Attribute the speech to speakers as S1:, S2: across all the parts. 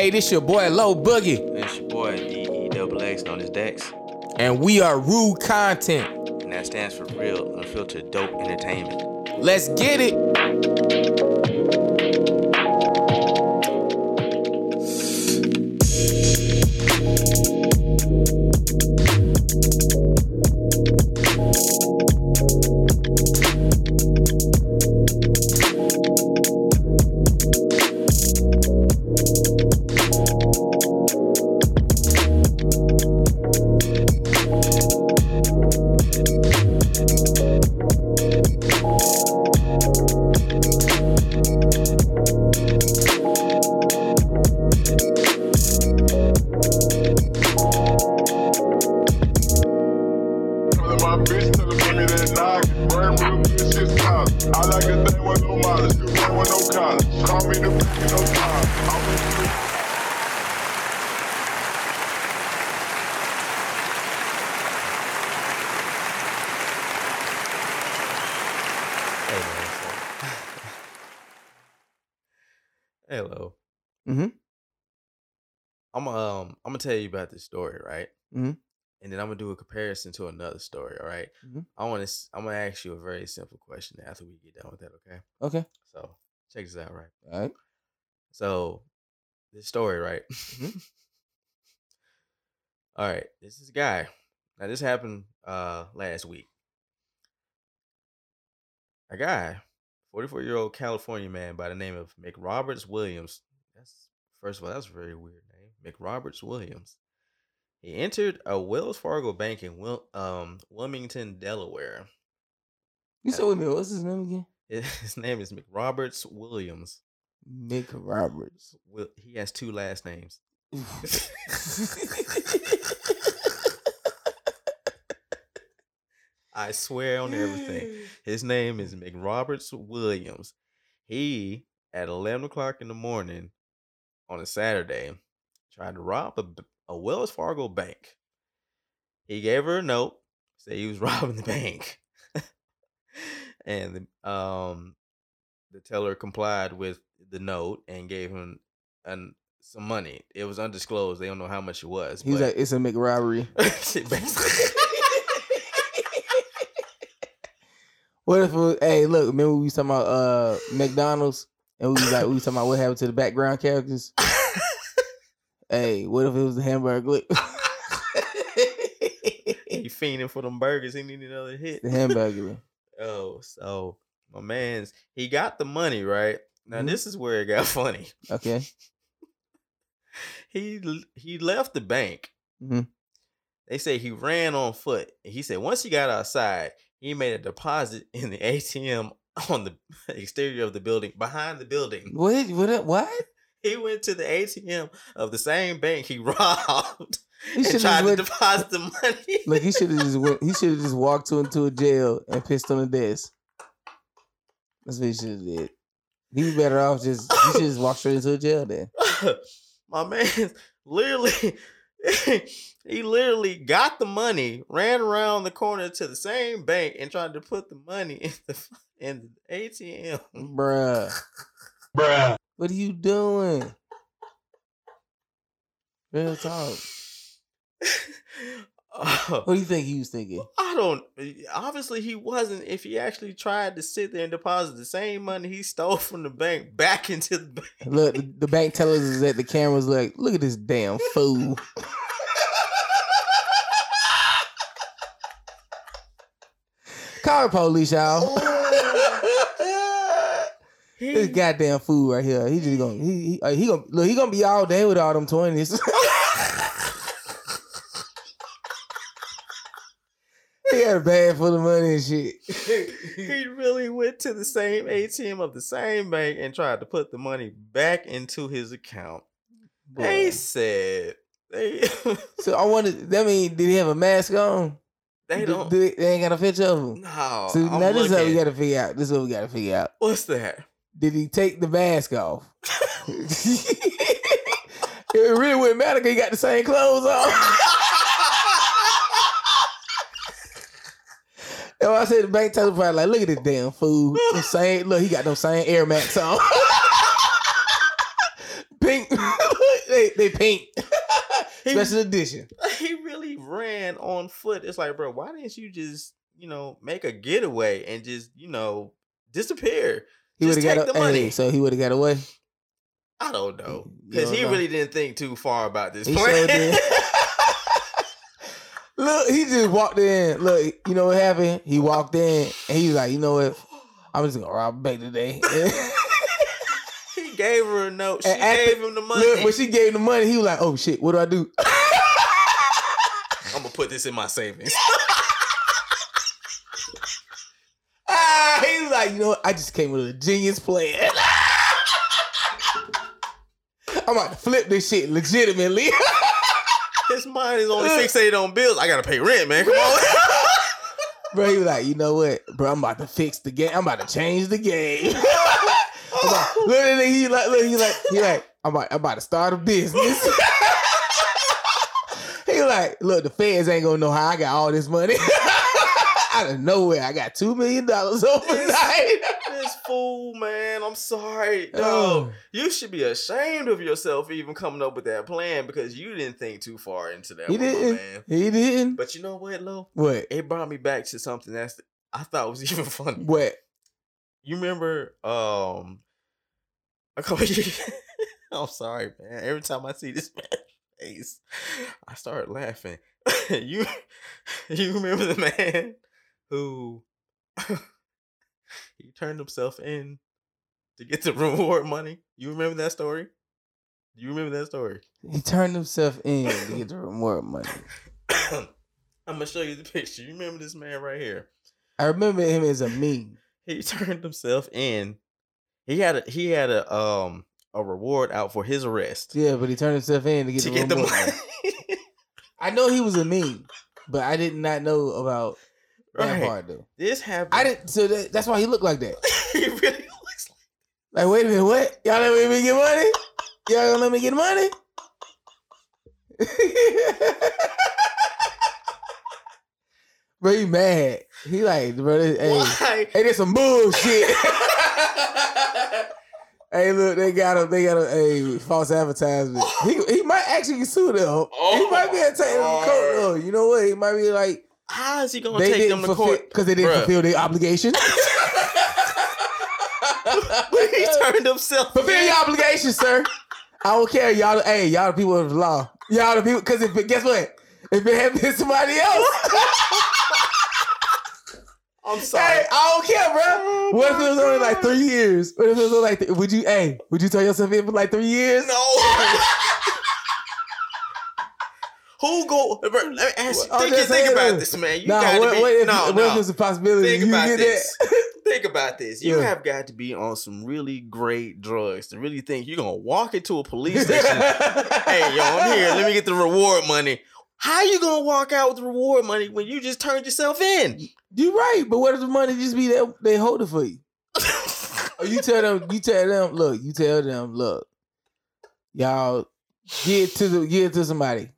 S1: Hey, this your boy Low Boogie,
S2: This your boy E E double X known as Dex,
S1: and we are Rude Content.
S2: and that stands for Real Unfiltered Dope Entertainment.
S1: Let's get it.
S2: About this story, right?
S1: Mhm.
S2: And then I'm gonna do a comparison to another story. All right?
S1: Mhm.
S2: I want to. I'm gonna ask you a very simple question after we get done with that. Okay?
S1: Okay.
S2: So check this out, right?
S1: All right.
S2: So this story, right? All right, this is a guy. Now this happened uh last week. A guy, 44 year old California man by the name of McRoberts Williams. That's first of all, that's a very weird name. McRoberts Williams. He entered a Wells Fargo bank in Wil- um, Wilmington, Delaware.
S1: You said with me. What's his name again?
S2: His name is McRoberts Williams.
S1: Mick Roberts.
S2: Wil- He has two last names. I swear on everything. His name is McRoberts Williams. He, at 11 o'clock in the morning on a Saturday, tried to rob a, a Wells Fargo bank. He gave her a note, said he was robbing the bank. and the, um, the teller complied with the note and gave him an, some money. It was undisclosed. They don't know how much it was.
S1: He's
S2: but-
S1: like, it's a McRobbery. What if? Was, hey, look. Remember we was talking about uh McDonald's, and we was like, we was talking about what happened to the background characters. Hey, what if it was the hamburger?
S2: He fiending for them burgers. He need another hit.
S1: the hamburger.
S2: Oh, so my man's he got the money right now.
S1: Mhm.
S2: This is where it got funny.
S1: Okay.
S2: He he left the bank.
S1: Mhm.
S2: They say he ran on foot. He said once he got outside, he made a deposit in the ATM on the exterior of the building behind the building.
S1: What? What? What?
S2: He went to the ATM of the same bank he robbed
S1: He
S2: and tried
S1: have
S2: to deposit the money.
S1: Look, he should have just went. He should have just walked to into a jail and pissed on the desk. That's what he should have did. He be better off just. He should just walk straight into a jail then.
S2: my man literally he literally got the money ran around the corner to the same bank and tried to put the money in the in the atm
S1: Bruh.
S3: Bruh.
S1: What are you doing? Real talk.
S2: Uh,
S1: What do you think he was thinking?
S2: i don't obviously he wasn't if he actually tried to sit there and deposit the same money he stole from the bank back into the bank
S1: Look, the, the bank tellers is at the cameras like, look at this damn fool. Call the police, y'all. this goddamn fool right here. He just gonna he he, uh, he gonna look. He gonna be all day with all them twenties. he had a bag full of money and shit.
S2: he really went to the same ATM of the same bank and tried to put the money back into his account. They said they
S1: So I wanted. That mean, did he have a mask on?
S2: they don't.
S1: did- they ain't got a picture of him.
S2: no,
S1: So
S2: I'm
S1: now this is what we got to figure out. This is what we got to figure out.
S2: What's that?
S1: Did he take the mask off? it really wouldn't matter because he got the same clothes on. And I said the bank teller probably like, look at this damn fool. The same look, he got those same Air Max on. Pink. they they paint.
S2: He-
S1: Special edition.
S2: he really ran on foot. It's like, bro, why didn't you just, you know, make a getaway and just, you know, disappear?
S1: He would have got
S2: the money.
S1: hey, so he would have got away.
S2: I don't know. Because he
S1: know.
S2: really didn't think too far about this
S1: He
S2: plan.
S1: sure did. Look, he just walked in. Look, you know what happened? He walked in and he was like, you know what? I'm just gonna rob a bank today.
S2: he gave her a note. She
S1: And after-
S2: gave him the money.
S1: Look, when she gave him the money, he was like, oh shit, what do I do?
S2: I'm gonna put this in my savings.
S1: Ah, he was like, you know what? I just came with a genius plan. I'm about to flip this shit legitimately.
S2: His mind is only fixated on bills. I gotta pay rent, man. Come on.
S1: Bro, he was like, you know what, bro? I'm about to fix the game. I'm about to change the game. Look at it, he like, look, he like, he like, I'm about, I'm about to start a business. he like, look, the feds ain't gonna know how I got all this money. Out of nowhere, I got two million dollars overnight.
S2: this fool, man. I'm sorry. Dog.
S1: Oh,
S2: You should be ashamed of yourself even coming up with that plan because you didn't think too far into that
S1: he
S2: one,
S1: didn't.
S2: man.
S1: He didn't.
S2: But you know what, Lo?
S1: What?
S2: It brought me back to something that's I thought was even funny.
S1: What?
S2: You remember um a couple years I'm sorry, man. Every time I see this man's face, I start laughing. you you remember the man who he turned himself in to get the reward money? You remember that story? Do you remember that story?
S1: He turned himself in to get the reward money.
S2: I'm gonna show you the picture. You remember this man right here?
S1: I remember him as a meme.
S2: he turned himself in. He had a he had a um a reward out for his arrest
S1: Yeah, but he turned himself in to get,
S2: to
S1: the
S2: get the
S1: reward
S2: money.
S1: money. I know he was a meme, but I did not know about that
S2: right.
S1: part though.
S2: This happened.
S1: I didn't. So that, that's why he looked like that.
S2: he really looks
S1: Like, Like wait a minute, what? Y'all let me get money? Y'all gonna let me get money? bro, he mad. He like, bro, this, hey, hey, this some bullshit. hey, look, they got a, they got a, hey, false advertisement. He, he might actually sue them. he oh might be able to take them court though. You know what? He might be like,
S2: How is he gonna
S1: they
S2: take them to
S1: fulfill
S2: court?
S1: because they didn't
S2: Bruh.
S1: fulfill their obligation.
S2: he turned himself.
S1: Fulfill your obligation, sir. I don't care, y'all. Hey, y'all the people of the law. Y'all the people. Because if guess what? If it had been somebody else,
S2: I'm sorry.
S1: hey, I don't care, bro.
S2: Oh
S1: what if it was only like three years? What if it was only like? Th- would you? Hey, would you turn yourself in for like three years?
S2: No. Who go? Bro, let me ask you. Think, think about this, man. You
S1: nah,
S2: gotta
S1: what,
S2: be.
S1: what if,
S2: no,
S1: what
S2: no.
S1: if there's a possibility
S2: Think
S1: you
S2: about
S1: get
S2: this.
S1: that?
S2: Think about this. You
S1: Yeah.
S2: have got to be on some really great drugs to really think you're gonna walk into a police station. hey, yo, I'm here. Let me get the reward money. How you gonna walk out with the reward money when you just turned yourself in?
S1: You're right, but what if the money just be there? They hold it for you. Or you tell them, you tell them, look, you tell them, look, y'all get to the get to somebody.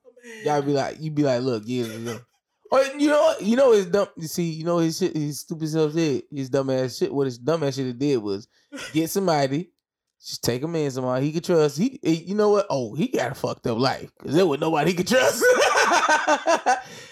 S1: Y'all be like, you be like, look, yeah, them. Or oh, you know what? You know his dumb. You see, you know his shit. His stupid self did. His dumb ass shit. What his dumb ass shit did was get somebody, just take him in somebody he could trust. He, he- you know what? Oh, he got a fucked up life because there was nobody he could trust.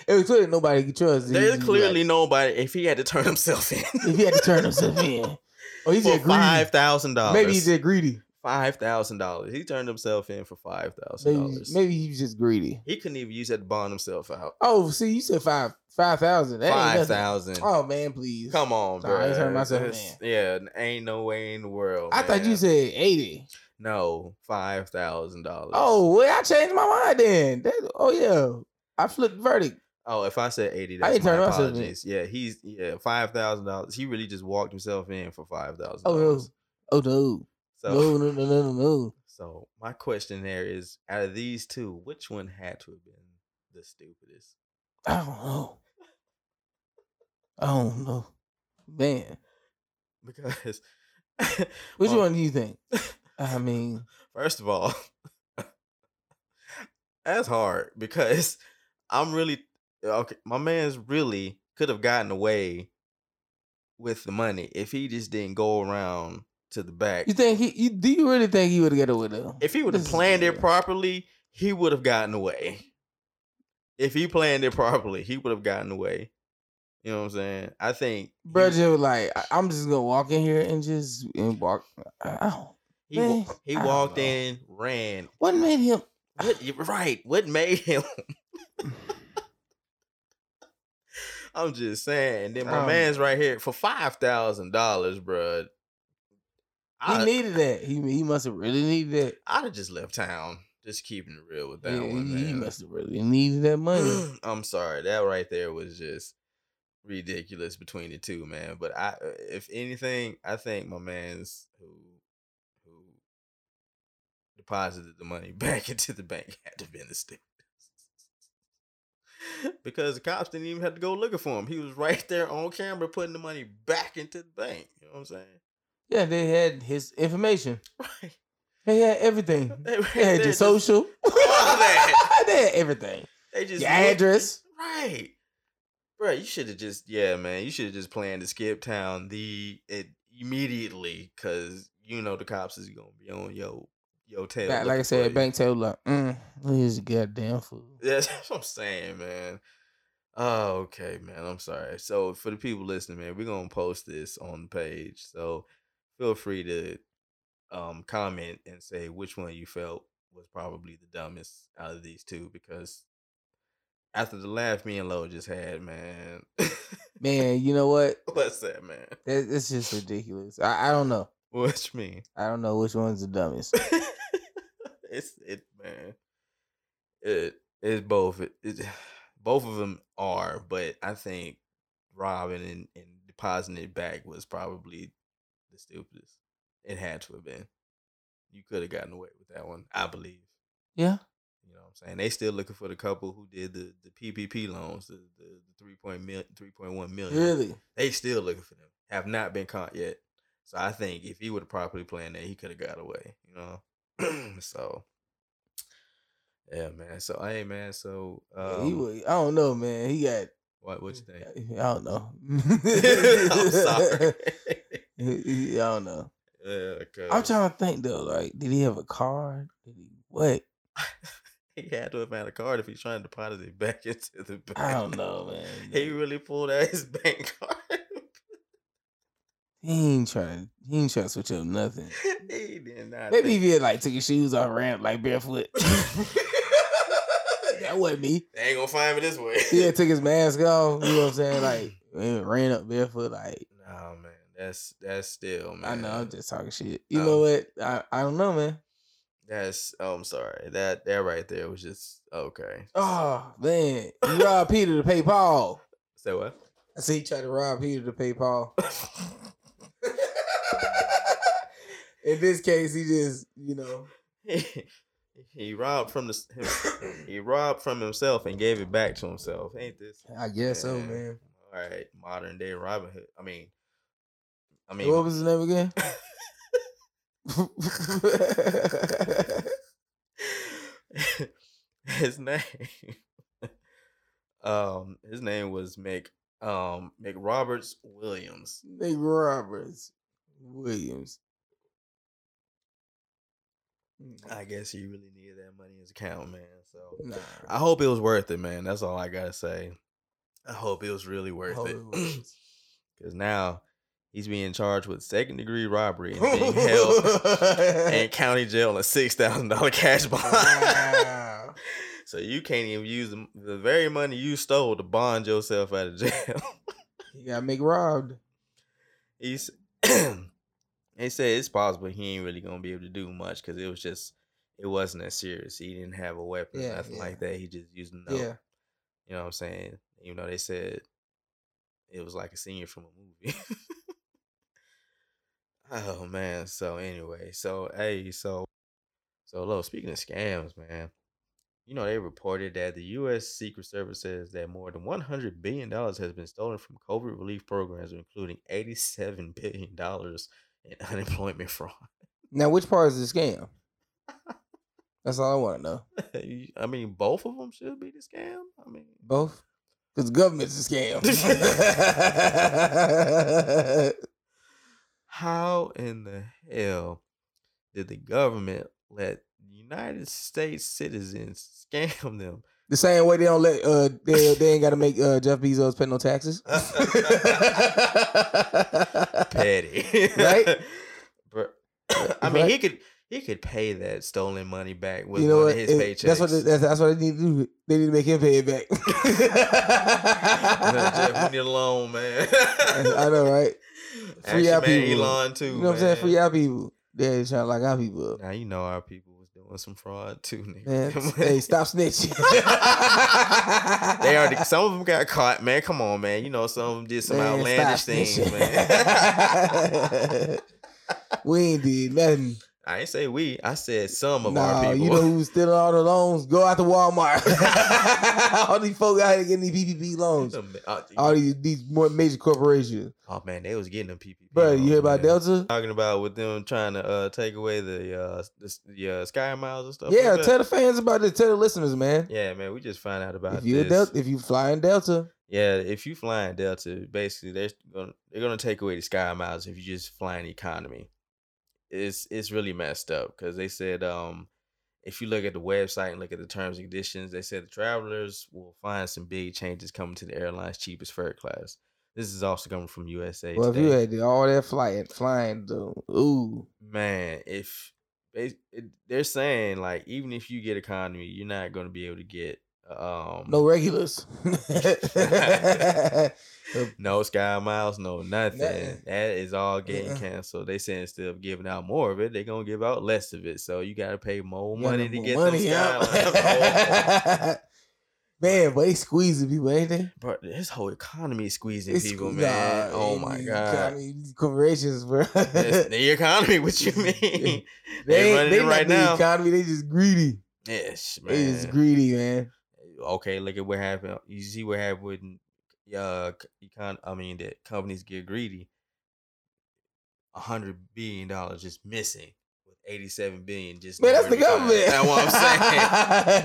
S1: it was clearly nobody he could trust.
S2: There's clearly nobody if he had to turn himself in
S1: if he had to turn himself in, oh, or he's
S2: for
S1: just greedy.
S2: five thousand dollars.
S1: Maybe he's just greedy.
S2: Five thousand dollars. He turned himself in for five thousand dollars.
S1: maybe he was just greedy.
S2: He couldn't even use that to bond himself out.
S1: Oh, see, you said five five thousand.
S2: Five thousand.
S1: Oh man, please.
S2: Come on,
S1: Sorry, I turned myself in.
S2: Yeah, ain't no way in the world.
S1: I thought you said eighty.
S2: no five thousand dollars.
S1: Oh, well, I changed my mind then. That- oh yeah, I flipped verdict.
S2: Oh, if I said eighty,
S1: I
S2: that's
S1: turned myself in.
S2: apologies. Yeah, he's yeah five thousand dollars. He really just walked himself in for five thousand
S1: Oh no, oh no,
S2: So,
S1: no, no, no, no, no, no.
S2: so my question there is: out of these two, which one had to have been the stupidest?
S1: I don't know. I don't know, man.
S2: Because
S1: Which
S2: well,
S1: one do you think? I mean,
S2: First of all, that's hard because I'm really okay. My man's really could have gotten away with the money if he just didn't go around to the back.
S1: you think he? You, do you really think he would have got away though?
S2: If he would have planned it properly, he would have gotten away. If he planned it properly, he would have gotten away. You know what I'm saying? I think he-
S1: Bro, just was like, I'm just gonna walk in here and just and walk. Don't.
S2: he,
S1: man,
S2: he walked in, ran.
S1: What made him?
S2: What, right? What made him? I'm just saying. Then my
S1: Um,
S2: man's right here for five thousand dollars, bruh.
S1: He
S2: I,
S1: needed that. He he must have really needed that.
S2: I'd have just left town. Just keeping it real with that
S1: Yeah,
S2: one,
S1: he, he must have really needed that money.
S2: I'm sorry, that right there was just ridiculous between the two, man. But I, uh, if anything, I think my man's who who deposited the money back into the bank had to be in the state. because the cops didn't even have to go looking for him. He was right there on camera putting the money back into the bank. You know what I'm saying?
S1: Yeah, they had his information.
S2: Right.
S1: They had everything.
S2: They,
S1: They had your
S2: just-
S1: social.
S2: that.
S1: they had everything.
S2: They just
S1: Your address.
S2: Right. Bro, you should have just yeah, man. You should have just planned to skip town the it immediately because you know the cops is gonna be on your your tail.
S1: Like, like I said, bank tell like, mm, here's a goddamn fool.
S2: Yeah, that's what I'm saying, man. Oh, okay, man. I'm sorry. So for the people listening, man, we're gonna post this on the page. So feel free to um comment and say which one you felt was probably the dumbest out of these two because after the laugh me and Lo just had, man.
S1: Man, you know what?
S2: What's that, man?
S1: It's just ridiculous. I, I don't know.
S2: What you mean?
S1: I don't know which one's the dumbest.
S2: it's it, man. It it's both. It, it both of them are, but I think robbing and, and depositing it back was probably stupidest. It had to have been. You could have gotten away with that one, I believe.
S1: Yeah.
S2: You know what I'm saying? They still looking for the couple who did the, the PPP loans, the, the, the 3. Point mil, 3.1 million.
S1: Really?
S2: They still looking for them. Have not been caught yet. So I think if he would have properly planned that, he could have got away. You know. so yeah, man. So hey, man. So um,
S1: he was, I don't know, man. He got.
S2: what what you think?
S1: I don't know.
S2: I'm sorry.
S1: He- he- I don't know.
S2: yeah,
S1: I'm trying to think though. Like, did he have a card? Did he what?
S2: he had to have had a card if he's trying to deposit it back into the bank.
S1: I don't know, man.
S2: He really pulled out his bank card.
S1: He ain't trying. He ain't trying to switch up nothing.
S2: he did not.
S1: Maybe if he had like took his shoes off, ran like barefoot. that wasn't me.
S2: They ain't gonna find me this way.
S1: He had took his mask off. You know what I'm saying? Like ran up barefoot. Like
S2: Nah, man. That's that's still man.
S1: I know, I'm just talking shit. You
S2: Um,
S1: know what? I I don't know, man.
S2: That's oh, I'm sorry. That that right there was just okay.
S1: Oh man, he robbed Peter to pay Paul.
S2: Say what?
S1: I see he tried to rob Peter to pay Paul. In this case, he just you know.
S2: he, he robbed from the he robbed from himself and gave it back to himself. Ain't this?
S1: I guess so, man.
S2: All right, modern day Robin Hood. I mean, I mean,
S1: what was his name again?
S2: his name. um, his name was Mick. Um, Mick Roberts Williams.
S1: Nick Roberts Williams.
S2: I guess he really needed that money in his account, man. So
S1: Nah.
S2: I hope it was worth it, man. That's all I gotta say. I hope it was really worth it.
S1: it.
S2: Because now he's being charged with second degree robbery and being held in county jail on a six thousand dollar cash bond.
S1: Wow.
S2: so you can't even use the, the very money you stole to bond yourself out of jail.
S1: He got make robbed.
S2: He's they said it's possible he ain't really gonna be able to do much because it was just it wasn't that serious. He didn't have a weapon,
S1: Yeah,
S2: nothing
S1: yeah.
S2: like that. He just used no.
S1: Yeah.
S2: You know what I'm saying? Even though they said it was like a scene from a movie. Oh man. So anyway, so hey, so so look, speaking of scams, man, you know they reported that the US Secret Service says that more than 100 billion dollars has been stolen from COVID relief programs, including 87 billion dollars in unemployment fraud.
S1: Now, which part is the scam? That's all I want to know.
S2: I mean, both of them should be the scam. I mean,
S1: Both? Because government's a scam.
S2: How in the hell did the government let United States citizens scam them.
S1: The same way they don't let uh they they ain't got to make uh Jeff Bezos pay no taxes.
S2: Petty,
S1: Right?
S2: But I mean,
S1: Right?
S2: he could he could pay that stolen money back with
S1: you know
S2: one
S1: what?
S2: of his
S1: It-
S2: paychecks.
S1: that's what they, that's, that's what they need to do. They need to make him pay it back.
S2: Jeff, we need a loan, man.
S1: I know, right? Free our people.
S2: Elon too.
S1: You know what I'm saying?
S2: man.
S1: Free our people. They're trying to lock our people up.
S2: Now you know our people was doing some fraud too, nigga.
S1: Man, hey, stop snitching.
S2: they already some of them got caught, man. Come on, man. You know some of them did some
S1: Man,
S2: outlandish things, man.
S1: we ain't did nothing.
S2: I ain't say we. I said some of our
S1: Nah,
S2: people.
S1: you know who's stealing all the loans? Go out to Walmart. all these folks out here getting these PPP loans.
S2: Uh,
S1: All these these more major corporations.
S2: oh man, they was getting them PPP.
S1: Bro, you hear about
S2: man.
S1: Delta?
S2: Talking about with them trying to uh, take away the uh, the, the uh, SkyMiles and stuff.
S1: Yeah,
S2: like
S1: tell the fans about it. Tell the listeners, man.
S2: yeah, man. We just find out about
S1: If you. Delta, if you flying Delta,
S2: Yeah, if you flying Delta, basically they're gonna they're gonna take away the SkyMiles if you just flying economy. It's it's really messed up because they said um if you look at the website and look at the terms and conditions, they said the travelers will find some big changes coming to the airline's cheapest fare class. This is also coming from USA.
S1: well, if you had all that flying, flying, though, ooh,
S2: man, if they, they're saying like even if you get economy, you're not gonna be able to get um
S1: no regulars.
S2: no SkyMiles, no nothing.
S1: Nothing.
S2: That is all getting
S1: Uh-uh.
S2: canceled. They say instead of giving out more of it, they're gonna give out less of it. So you gotta pay more
S1: You
S2: money to
S1: more
S2: get
S1: money
S2: sky miles.
S1: Man, but they squeezing people, ain't they?
S2: Bro, this whole economy is squeezing
S1: It's
S2: people,
S1: sque-
S2: man.
S1: nah,
S2: oh my god.
S1: economy- corporations, bro.
S2: The economy, what you mean?
S1: they
S2: they running
S1: they
S2: it right
S1: not the
S2: now.
S1: economy. They just greedy.
S2: Yes,
S1: They just greedy, man.
S2: Okay, look at what happened. You see what happened with uh econ I mean that companies get greedy. A hundred billion dollars just missing with eighty seven billion just
S1: Man, that's the
S2: nowhere to be found.
S1: government.
S2: That's what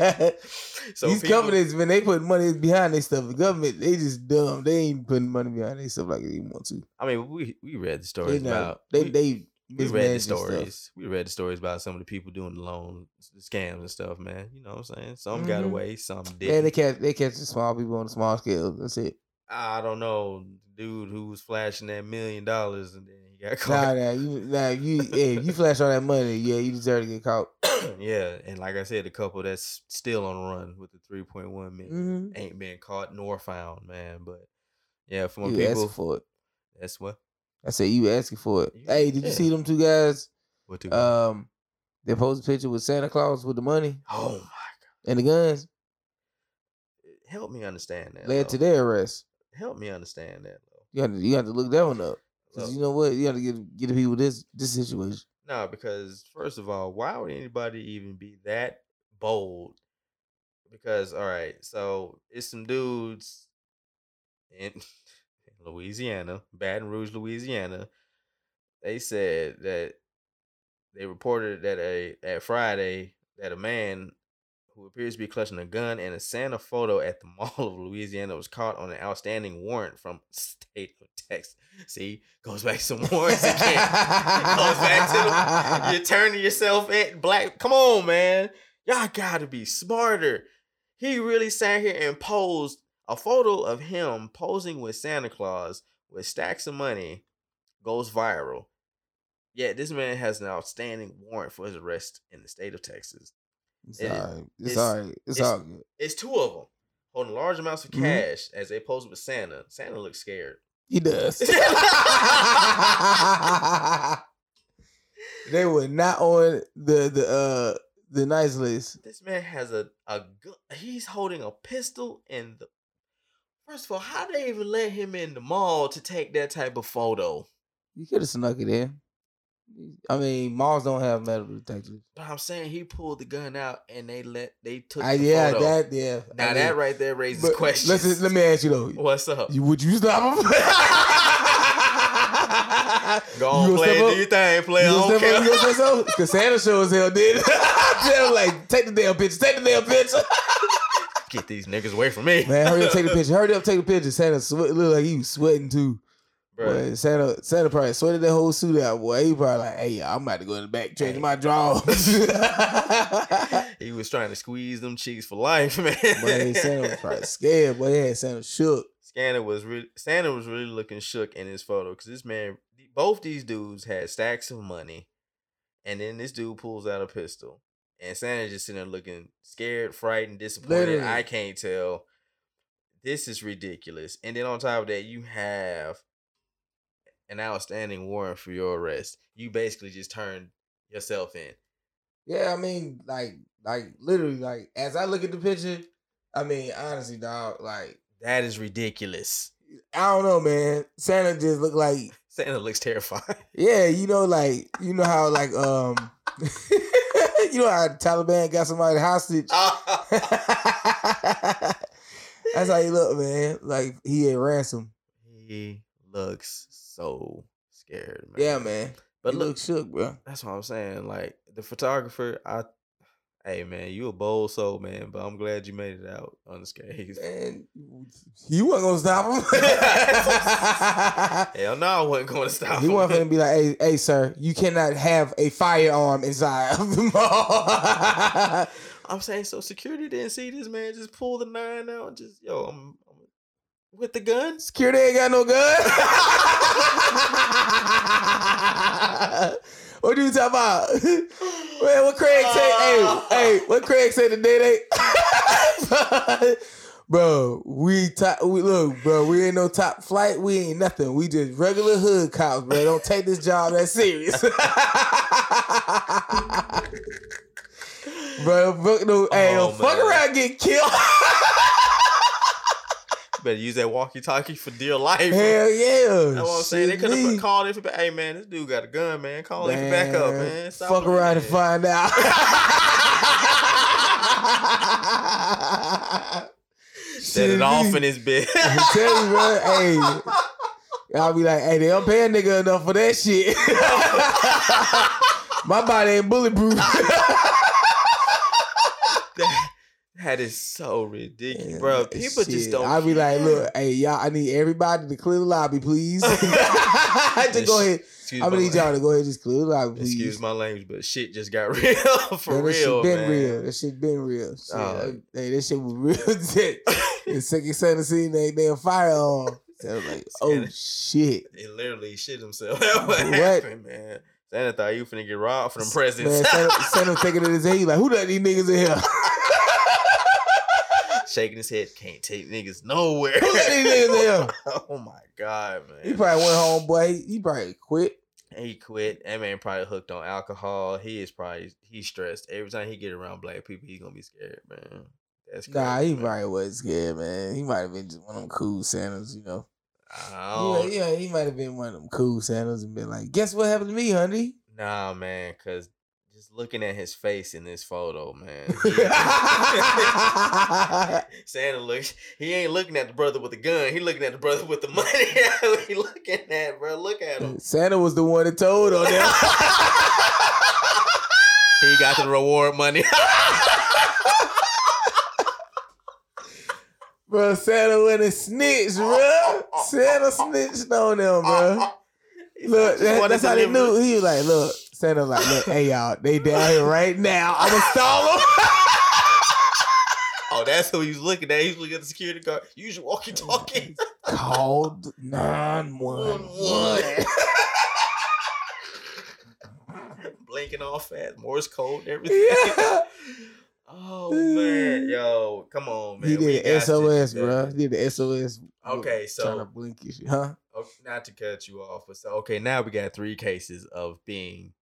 S2: I'm saying. so
S1: These
S2: people-
S1: companies, when they put money behind their stuff, the government, they just dumb. They ain't putting money behind their stuff like they want to.
S2: I mean, we we read the
S1: They
S2: stories
S1: know.
S2: about
S1: They
S2: we,
S1: they
S2: we read the stories. We read the stories about some of the people doing the loan scams and stuff, man. You know what I'm saying? Some got
S1: Mhm.
S2: away, some didn't.
S1: they catch they catch the small people on the small scale. That's it.
S2: I don't know, dude who was flashing that million dollars and then he got caught.
S1: nah, you nah, you yeah, if you flash all that money, yeah, you deserve to get caught.
S2: yeah, and like I said, the couple that's still on the run with the three point one million
S1: Mm-hmm.
S2: ain't been caught nor found, man. But yeah, for my
S1: You
S2: people,
S1: for it.
S2: that's what.
S1: I said you asking for it.
S2: Yeah,
S1: Hey, did you see them two guys?
S2: What to
S1: Um, they posted a picture with Santa Claus with the money
S2: oh my god.
S1: and the guns
S2: help me understand that.
S1: led
S2: though.
S1: to their arrest.
S2: Help me understand that. Though.
S1: You have to you have to look that one up. Cause you know what? You to get get the people this this situation.
S2: No, because first of all, why would anybody even be that bold? Because all right, so it's some dudes in Louisiana, Baton Rouge, Louisiana. They said that they reported that a at Friday that a man who appears to be clutching a gun and a Santa photo at the Mall of Louisiana was caught on an outstanding warrant from state of Texas. See, goes back to some warrants again. goes back to the, you're turning yourself at black. Come on, man. Y'all gotta be smarter. He really sat here and posed a photo of him posing with Santa Claus with stacks of money goes viral. Yet this man has an outstanding warrant for his arrest in the state of Texas.
S1: It's
S2: It-
S1: all right. It's,
S2: it's-
S1: all right. It's,
S2: it's-
S1: all good.
S2: It's two of them holding large amounts of
S1: Mhm.
S2: cash as they pose with Santa. Santa looks scared.
S1: He does. they were not on the the uh the nice list.
S2: This man has a a gu- he's holding a pistol in the. First of all, how they even let him in the mall to take that type of photo?
S1: You could have snuck it in. I mean, malls don't have metal detectors.
S2: But I'm saying he pulled the gun out and they let they took
S1: I,
S2: the
S1: yeah,
S2: photo.
S1: that yeah.
S2: now
S1: I mean,
S2: that right there raises questions.
S1: Listen, let me ask you though.
S2: What's up?
S1: You, would you stop him?
S2: Go on,
S1: You
S2: play, do your thing, play. I
S1: You
S2: don't
S1: up? You say so? Cause Santa sure as hell did. Like, take the damn picture, take the damn picture.
S2: Get these niggas away from me,
S1: Man, hurry up, take the picture. Hurry up, take the picture. Santa sweat, look like he was sweating too. Boy, Santa, Santa probably sweated that whole suit out, boy. He probably like, hey, I'm about to go in the back, change my drawers.
S2: he was trying to squeeze them cheeks for life, man.
S1: boy, Santa was probably scared, boy. yeah, Santa shook.
S2: Santa was really Santa was really looking shook in his photo because this man, both these dudes had stacks of money, and then this dude pulls out a pistol, and Santa just sitting there looking scared, frightened, disappointed.
S1: Literally.
S2: I can't tell. This is ridiculous. And then on top of that, you have an outstanding warrant for your arrest. You basically just turned yourself in.
S1: Yeah, I mean, like, like literally, like as I look at the picture, I mean, honestly, dog, like
S2: That is ridiculous.
S1: I don't know, man. Santa just looked like,
S2: Santa looks terrified.
S1: yeah, you know, like you know how like um, you know how the Taliban got somebody hostage. That's how he look, man. Like he at ransom.
S2: he looks so scared, man.
S1: Yeah, man.
S2: But
S1: he
S2: look,
S1: look shook, bro.
S2: that's what I'm saying. Like the photographer, I, hey man, you a bold soul, man. But I'm glad you made it out unscathed.
S1: And you wasn't gonna stop him.
S2: Hell no, I wasn't going to stop.
S1: he
S2: him.
S1: wasn't gonna be like, "Hey, hey, sir, you cannot have a firearm inside of the mall."
S2: I'm saying so. Security didn't see this man just pull the nine out. and Just yo, I'm, I'm with the gun?
S1: Security ain't got no gun. what do you talking about? Man, what Craig say? Ah. Hey, hey, what Craig say today? They, bro, we top. We look, bro. We ain't no top flight. We ain't nothing. We just regular hood cops, bro. Don't take this job that serious. bro, fuck no, hey,
S2: Oh,
S1: don't fuck around, get killed.
S2: Better use that walkie-talkie for dear life.
S1: Hell yeah.
S2: That's what I'm saying. They could have called for. Hey man, this dude got a gun, man. Call in back up, man. Stop
S1: Fuck around and find out.
S2: Set it off in his bed.
S1: I tell you. Hey, I'll be like, hey, they don't pay a nigga enough for that shit. My body ain't bulletproof.
S2: That, that is so ridiculous, bro. People just don't.
S1: I'll be like, look, hey, y'all, I need everybody to clear the lobby, please. I just go ahead.
S2: Excuse
S1: I'm gonna need y'all to go ahead and just clear the lobby, please.
S2: Excuse my language, but shit just got real for
S1: Man, that
S2: real,
S1: shit been
S2: man.
S1: real. That shit been real. Shit,
S2: Oh.
S1: hey, that shit was real. Shit. In second Santa seen they damn firearm. So I was like, oh shit.
S2: He literally shit himself. That's what,
S1: What?
S2: happened, man. Santa thought you finna get robbed for them presents.
S1: Man, Santa, Santa thinking it his head. He like, who let these niggas in here?
S2: Shaking his head, can't take niggas nowhere.
S1: Who let these niggas in
S2: oh my god, man.
S1: He probably went home, boy. He, he probably quit.
S2: He quit. That man probably hooked on alcohol. He is probably he's stressed. Every time he get around black people, he's gonna be scared, man. That's crazy,
S1: Nah, he
S2: man.
S1: probably wasn't scared, man. He might have been just one of them cool Santas, you know. Yeah, yeah, he might have been one of them cool Santas and been like, guess what happened to me, honey?
S2: Nah, man, cause just looking at his face in this photo, man. Santa looks. He ain't looking at the brother with the gun. He looking at the brother with the money. he looking at, that bro. Look at him.
S1: Santa was the one that told on them.
S2: he got the reward money.
S1: bro, Santa went and snitched, bro. Santa snitched on them, bro. Look, that, that's how they knew. He was like, look, Santa like, look, hey y'all, they down here right now. I'ma stall them.
S2: Oh, that's who he's looking at. He was looking at the security guard. Use your walkie-talkie.
S1: Called 911.
S2: Blinking all fast. Morse code everything.
S1: Yeah.
S2: Oh man, yo, come on, man.
S1: He did
S2: got
S1: SOS, bro. He did the SOS.
S2: Okay, so-
S1: trying to blink you, huh?
S2: Oh, not to cut you off, but so okay, now we got three cases of being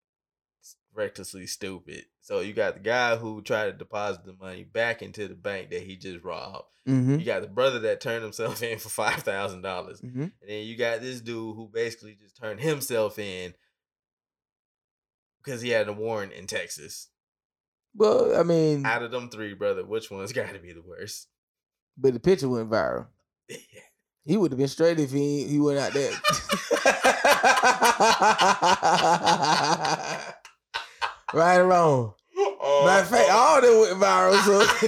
S2: recklessly stupid. So you got the guy who tried to deposit the money back into the bank that he just robbed.
S1: Mm-hmm.
S2: You got the brother that turned himself in for five thousand dollars,
S1: Mm-hmm.
S2: and then you got this dude who basically just turned himself in because he had a warrant in Texas.
S1: Well, I mean,
S2: Out of them three, brother, which one's got to be the worst?
S1: but the picture went viral. He would have been straight if he he went out there. Right or wrong.
S2: Oh,
S1: Matter of fact, all them went viral, so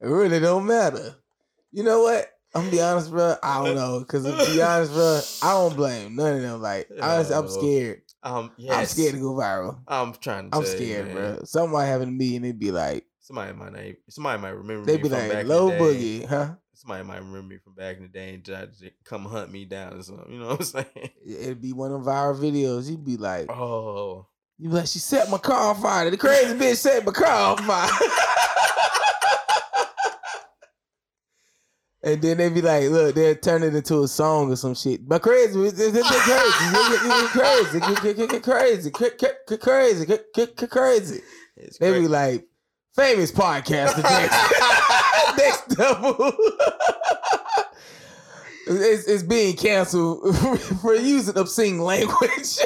S1: it really don't matter. You know what? I'm gonna be honest, bro. I don't know, cause to be honest, bro, I don't blame none of them. Like, honestly, I'm scared.
S2: Um, yes.
S1: I'm scared to go viral.
S2: I'm trying to.
S1: I'm
S2: tell you,
S1: scared, bro. Something might happen to me, and it'd be like,
S2: Somebody might not, somebody might remember
S1: they'd be like, "Low
S2: in the day.
S1: boogie, huh?"
S2: Somebody might remember me from back in the day and try to come hunt me down or something. You know what I'm saying?
S1: It'd be one of viral videos. You'd be like,
S2: Oh,
S1: "You be like, she set my car on fire. The crazy bitch set my car on fire." And then they be like, look, they'll turn it into a song or some shit. But crazy, it's, it's, it's crazy, crazy, crazy, crazy, crazy, crazy, crazy.
S2: it's
S1: They be like, famous podcaster next, double. it's, it's being canceled for using obscene language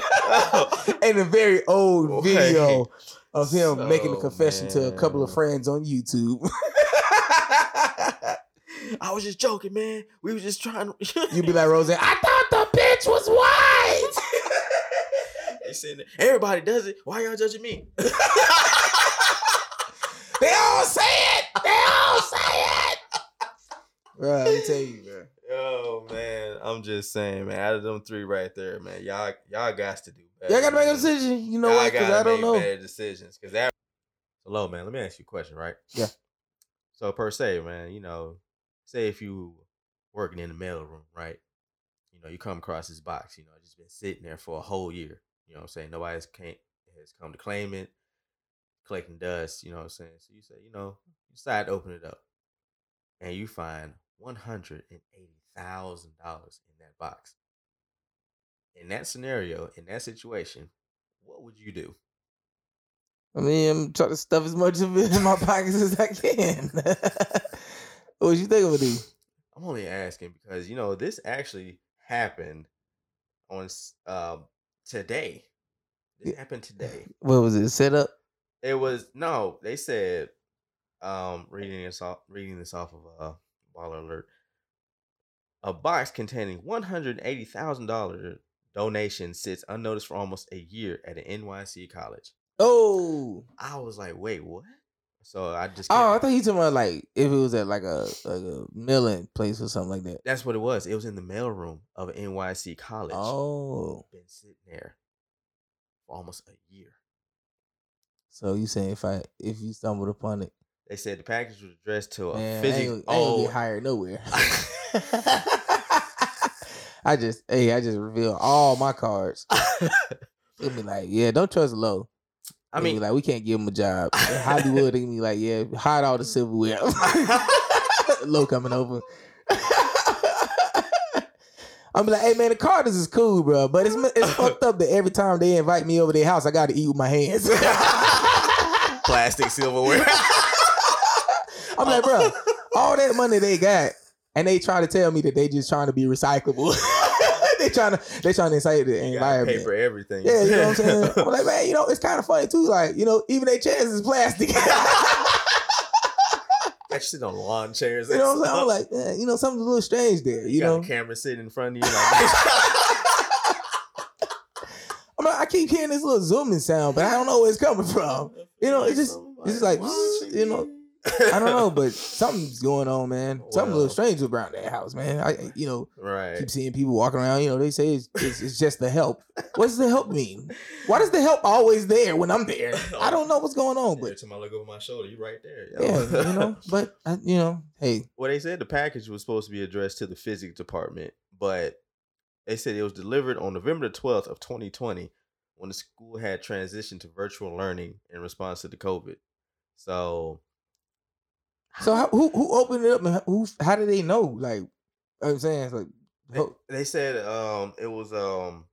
S1: in a very old
S2: Okay.
S1: video of him making a
S2: So,
S1: confession to a couple of friends on YouTube.
S2: I was just joking, man. We was just trying. to...
S1: you be like, Roseanne, I thought the bitch was white.
S2: they sitting there, Everybody does it. Why y'all judging me?
S1: they all say it. They all say it. Bro, let me tell you, bro.
S2: Oh man, I'm just saying, man. Out of them three right there, man, y'all y'all got to do better.
S1: Y'all gotta make a decision. You know
S2: Y'all
S1: what? Because I don't know.
S2: better decisions. Because that. Hello, man. Let me ask you a question, right?
S1: Yeah.
S2: So per se, man, you know, say if you working in the mail room, right? You know, you come across this box, you know, just been sitting there for a whole year. You know what I'm saying? Nobody's came has come to claim it, collecting dust, you know what I'm saying? So you say, you know, you decide to open it up. And you find one hundred and eighty thousand dollars in that box. In that scenario, in that situation, what would you do?
S1: I mean, I'm trying to stuff as much of it in my pockets as I can. what would you think gonna do?
S2: I'm only asking because you know this actually happened on um today. This happened today.
S1: What was it? Set up?
S2: It was no. They said, um, reading this off, reading this off of uh, Baller Alert. A box containing one hundred eighty thousand dollars donation sits unnoticed for almost a year at an NYC college.
S1: Oh.
S2: I was like, wait, what? So I just
S1: Oh, I thought you talking about like if it was at like a like a milling place or something like that.
S2: that's what it was. It was in the mailroom of an NYC college.
S1: Oh.
S2: been sitting there for almost a year.
S1: So you saying if I if you stumbled upon it,
S2: They said the package was addressed to a
S1: man, I ain't, I ain't
S2: oh,
S1: get hired nowhere. I just hey, I just reveal all my cards. It'd be like, yeah, don't trust low.
S2: I
S1: They
S2: mean,
S1: like, we can't give him a job. In Hollywood, they be like, yeah, hide all the silverware. Low coming over. I'm like, hey man, the Carters is cool, bro, but it's it's fucked up that every time they invite me over their house, I got to eat with my hands.
S2: Plastic silverware.
S1: I'm like, bro, all that money they got, and they try to tell me that they just trying to be recyclable. they trying to they trying to incite the
S2: You
S1: environment.
S2: pay for everything.
S1: Yeah, you know what I'm saying? I'm like, man, you know, it's kind of funny too. Like, you know, even their chairs is plastic.
S2: That shit on lawn chairs.
S1: You know what I'm saying? I'm like, man, you know, something's a little strange there. You
S2: got
S1: know,
S2: camera sitting in front of you. Like,
S1: I'm like, I keep hearing this little zooming sound, but I don't know where it's coming from. You know, it's just- it's just like, you know, I don't know, but something's going on, man. Something a little strange around that house, man. I, you know,
S2: right.
S1: keep seeing people walking around. You know, they say it's, it's, it's just the help. What does the help mean? Why does the help always there when I'm there? I don't know what's going on,
S2: Every
S1: but
S2: time I look over my shoulder, you right there.
S1: yeah, you know. But I, you know, hey,
S2: Well, they said the package was supposed to be addressed to the physics department, but they said it was delivered on November the 12th of 2020 when the school had transitioned to virtual learning in response to the COVID. So,
S1: so how, who who opened it up and who? How did they know? Like, I'm saying, it's like,
S2: they, they said um it was um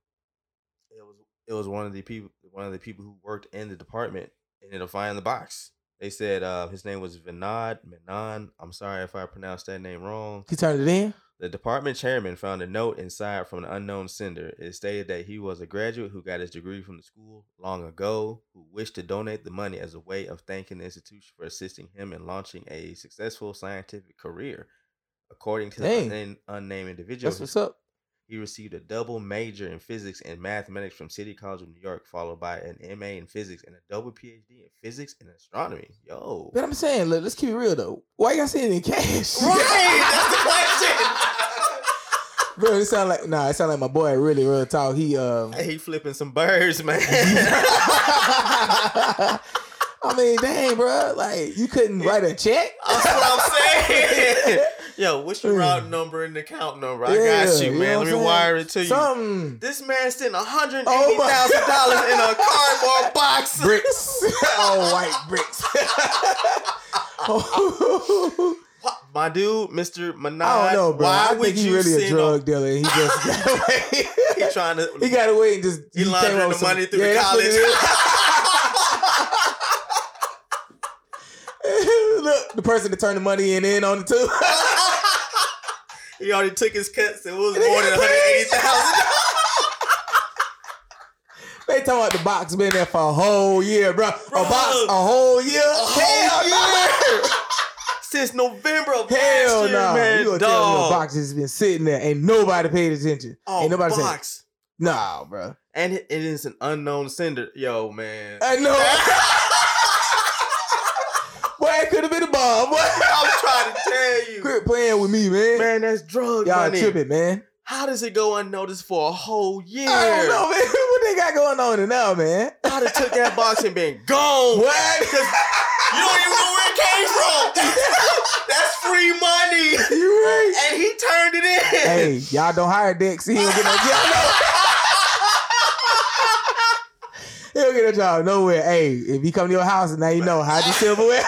S2: it was it was one of the people one of the people who worked in the department ended up finding the box. They said uh his name was Vinod Menon. I'm sorry if I pronounced that name wrong.
S1: he turned it in.
S2: The department chairman found a note inside from an unknown sender. It stated that he was a graduate who got his degree from the school long ago, who wished to donate the money as a way of thanking the institution for assisting him in launching a successful scientific career. According to the
S1: Dang.
S2: unnamed, unnamed individual,
S1: That's what's up.
S2: He received a double major in physics and mathematics from City College of New York, followed by an MA in physics and a double PhD in physics and astronomy. Yo.
S1: But I'm saying, look, let's keep it real though. Why y'all saying in cash?
S2: Right, that's the question.
S1: Bro, it sound like nah, it sound like my boy really real talk. He um
S2: he flipping some birds, man.
S1: I mean, dang, bro. Like you couldn't write a check.
S2: That's what I'm saying. Yo, what's your route mm. number and the account number? I
S1: Yeah,
S2: got you,
S1: you know
S2: man. Let me wire it to you.
S1: Something.
S2: This man sent hundred
S1: Oh
S2: eighty
S1: my
S2: thousand dollars in a cardboard box.
S1: Bricks. All white bricks.
S2: My dude, Mister Minaj.
S1: I don't know, bro.
S2: Why
S1: I
S2: would
S1: think he really a drug dealer. He just got away.
S2: He trying to.
S1: he got away and just
S2: He
S1: came
S2: laundering the
S1: some-
S2: money through the
S1: what it is. Look, the person that turned the money in in on it too.
S2: He already took his cuts. It was more than one hundred eighty thousand.
S1: they talking about the box been there for a whole year, bro.
S2: Bro.
S1: A box, a whole year. a Hell no.
S2: Since November of
S1: Hell
S2: last year,
S1: no.
S2: man.
S1: you gonna tell me the box has been sitting there. Ain't nobody paid attention.
S2: Oh,
S1: Ain't nobody saying,
S2: box.
S1: nah, bro.
S2: And it it is an unknown sender. Yo, man.
S1: I know. Boy, it could have been a bomb. Boy.
S2: I'm trying to tell you.
S1: Quit playing with me, man.
S2: Man, that's drug
S1: Y'all
S2: money.
S1: tripping, man.
S2: How does it go unnoticed for a whole year?
S1: I don't know, man. What they got going on in now, man?
S2: I'd have took that box and been gone.
S1: What?
S2: You don't even know where it came from. That's free money.
S1: you right.
S2: And he turned it in.
S1: Hey, y'all don't hire Dex. He don't get no job. He don't get a job nowhere. Hey, if he come to your house and now you know hide your silverware.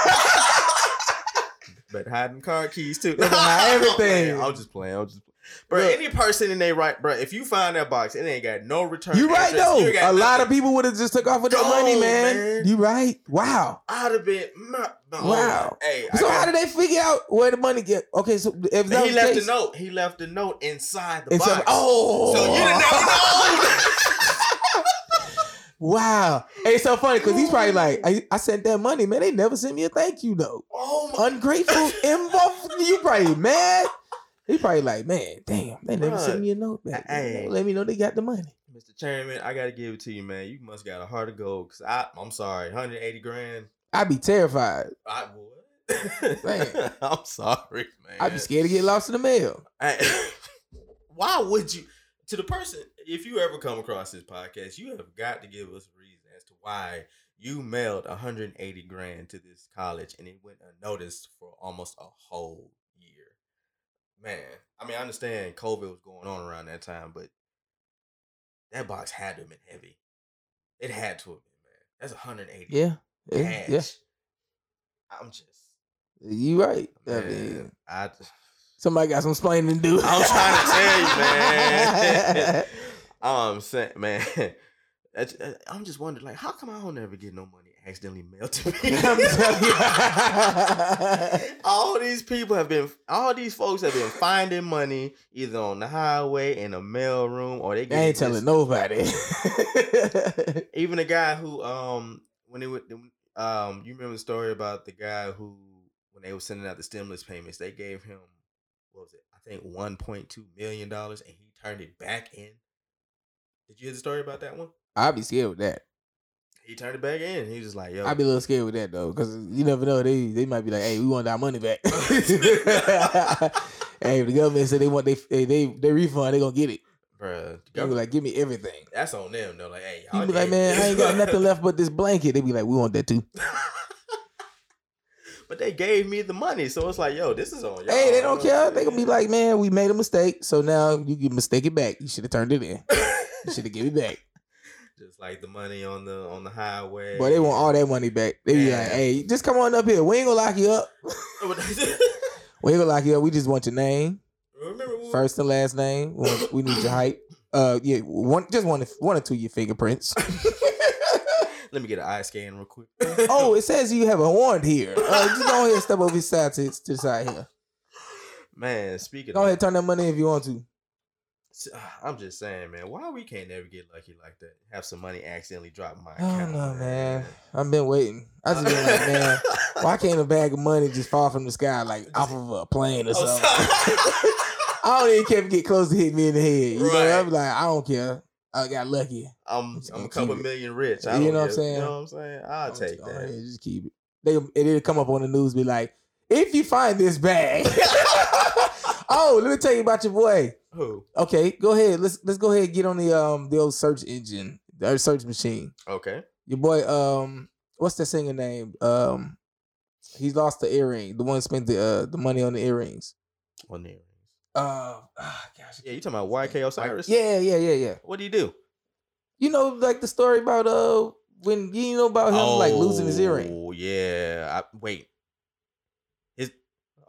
S2: But hiding car keys too.
S1: They gonna hide everything.
S2: Man, I'm just playing. I'm just Bro,
S1: Look.
S2: any person in they right, bro, if you find that box, it ain't got no return.
S1: you right
S2: address,
S1: though.
S2: you ain't got
S1: A lot of people would have just took off with that money, man.
S2: man.
S1: You right. Wow.
S2: I'd have been ma- no,
S1: Wow.
S2: Hey,
S1: So how did they figure out where the money get? Okay, so if that
S2: he left
S1: the
S2: a note. He left a note inside the box.
S1: oh,
S2: So you didn't know.
S1: Wow. Hey, it's so funny because he's probably like, I, I sent that money, man. They never sent me a thank you note.
S2: oh my
S1: Ungrateful, involved. You probably mad. He probably like, man, damn, they never
S2: Bruh.
S1: sent me a note back.
S2: Hey.
S1: Let me know they got the money.
S2: Mr. Chairman, I gotta give it to you, man. You must got a heart of gold. Cause I, I'm sorry, 180 grand.
S1: I'd be terrified.
S2: I would.
S1: Man.
S2: I'm sorry, man.
S1: I'd be scared to get lost in the mail.
S2: I- why would you? To the person, if you ever come across this podcast, you have got to give us a reason as to why you mailed 180 grand to this college and it went unnoticed for almost a whole year. Man, I mean, I understand COVID was going on around that time, but that box had to have been heavy. It had to have been, man. That's 180
S1: Yeah, yeah,
S2: cash.
S1: yeah.
S2: I'm just,
S1: You right. I mean,
S2: I just,
S1: somebody got some explaining to do.
S2: I'm trying to tell you, man. I'm saying, man. uh, I'm just wondering, like, how come I don't ever get no money accidentally mailed to me?
S1: I'm telling you.
S2: all these people have been, all these folks have been finding money either on the highway in a mail room or they get
S1: ain't telling nobody.
S2: Even the guy who, um, when they would, um, you remember the story about the guy who, when they were sending out the stimulus payments, they gave him, what was it? I think 1.2 million dollars, and he turned it back in. Did you hear the story about that one?
S1: I'd be scared with that.
S2: He turned it back in. He was just like, "Yo,
S1: I'd be a little scared with that though, because you never know. They they might be like, "Hey, we want our money back." hey, if the government said they want they they they, they refund, they gonna get it.
S2: bruh,
S1: They be like, "Give me everything."
S2: that's on them." Though, like, hey,
S1: You be like, "Man, I ain't got nothing left but this blanket." They be like, "We want that too."
S2: but they gave me the money, so it's like, yo, this is on y'all.
S1: Hey, they don't care. They gonna be like, "Man, we made a mistake, so now you can mistake it back. You should have turned it in. You should have given it back."
S2: just like the money on the on the highway.
S1: But they want all that money back. They be like, "Hey, just come on up here. We ain't gonna lock you up. We ain't gonna lock you up. We just want your name,
S2: Remember
S1: first and last name. We, want- we need your height. Uh, yeah, one just one one or two of your fingerprints.
S2: Let me get an eye scan real quick.
S1: oh, it says you have a warrant here. Uh, just go ahead and step over his side to, to the side here.
S2: man, speaking
S1: Go ahead, turn that money if you want to.
S2: I'm just saying, man, why we can't never get lucky like that? Have some money accidentally drop my
S1: I
S2: account.
S1: don't know, man. I've been waiting. I just been like, man, why can't a bag of money just fall from the sky like off of a plane or
S2: Oh,
S1: something? I don't even care if it get close to hitting me in the head. You know,
S2: Right.
S1: I'm like, I don't care. I got lucky.
S2: I'm I'm a couple million rich. I
S1: You know what I'm saying?
S2: You know what I'm saying? I'll
S1: I'm
S2: take
S1: just
S2: that.
S1: yeah, just keep it. They it'll come up on the news, be like, if you find this bag. oh, let me tell you about your boy.
S2: Who?
S1: Okay, go ahead. Let's let's go ahead and get on the um the old search engine, the search machine.
S2: Okay.
S1: Your boy, um, what's that singer name? Um, he's lost the earring. The one spent the uh the money on the earrings.
S2: On the earrings.
S1: Uh, ah, gosh.
S2: Yeah, you talking about YK Osiris?
S1: Yeah, yeah, yeah, yeah.
S2: What do you do?
S1: You know, like the story about uh when you know about him like losing his earring.
S2: Oh yeah. I, wait.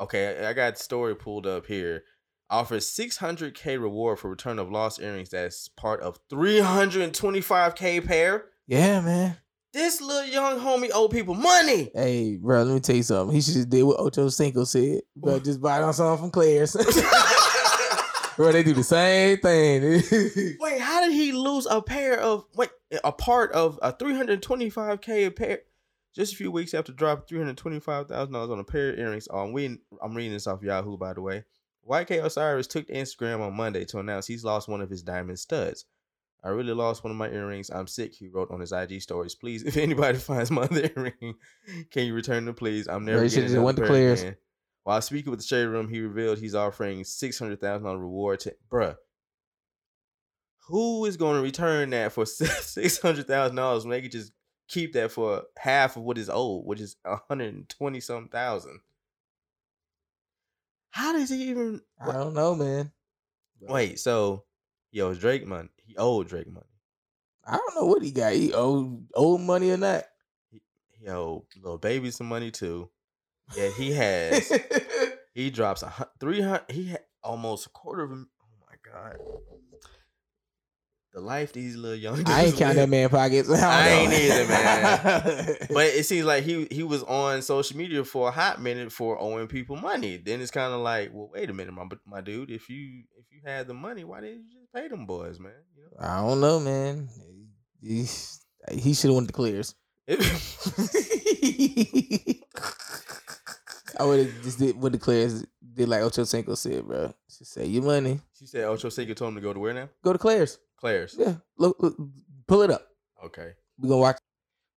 S2: Okay. I I got story pulled up here. Offers 600k reward for return of lost earrings. That's part of 325k pair.
S1: Yeah, man.
S2: This little young homie owe people money.
S1: Hey, bro, let me tell you something. He should just did what Ocho Cinco said, bro. Just buy it on something from Claire's. bro, they do the same thing.
S2: Wait, how did he lose a pair of wait a part of a 325k pair? Just a few weeks after dropping three hundred twenty-five thousand dollars on a pair of earrings. Oh, I'm reading. I'm reading this off Yahoo, by the way. YK Osiris took to Instagram on Monday to announce he's lost one of his diamond studs. I really lost one of my earrings. I'm sick. He wrote on his IG stories. Please, if anybody finds my other earring, can you return them, please? I'm never
S1: you
S2: getting
S1: just went to
S2: again. While speaking with the Shade Room, he revealed he's offering six hundred thousand dollar reward to bruh. Who is going to return that for six hundred thousand dollars when they could just keep that for half of what is owed, which is a hundred and twenty some thousand? How does he even
S1: I don't know, man.
S2: wait? So, yo, Drake money. He owed Drake money.
S1: I don't know what he got. He owed owe money or not.
S2: He owed Lil Baby some money too. Yeah, he has. he drops a three hundred. He had almost a quarter of a. Oh my god. The life these little young.
S1: I ain't
S2: dudes
S1: count that man pockets. I,
S2: I ain't either, man. But it seems like he he was on social media for a hot minute for owing people money. Then it's kind of like, well, wait a minute, my my dude. If you if you had the money, why didn't you just pay them boys, man? You know.
S1: I don't know, man. He, he should have went to Claire's. I would have just did what the Claire's did like Ocho Cinco said, bro. Just say your money.
S2: she said Ocho Cinco told him to go to where now?
S1: Go to Claire's.
S2: Claire's.
S1: Yeah. Look, look pull it up.
S2: Okay.
S1: We gonna watch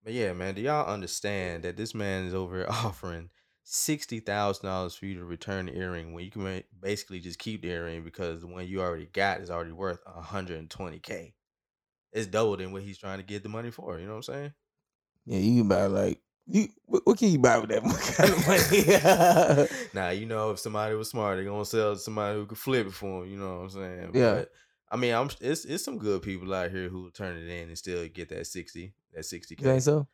S2: But yeah, man, do y'all understand that this man is over offering sixty thousand dollars for you to return the earring when you can basically just keep the earring because the one you already got is already worth hundred and twenty k. It's double than what he's trying to get the money for. You know what I'm saying?
S1: Yeah, you can buy like you what, what can you buy with that kind of money?
S2: Now you know if somebody was smart, they're gonna sell to somebody who could flip it for them. You know what I'm saying?
S1: Yeah.
S2: But, I mean, I'm it's it's some good people out here who turn it in and still get that sixty, that sixty
S1: you think so?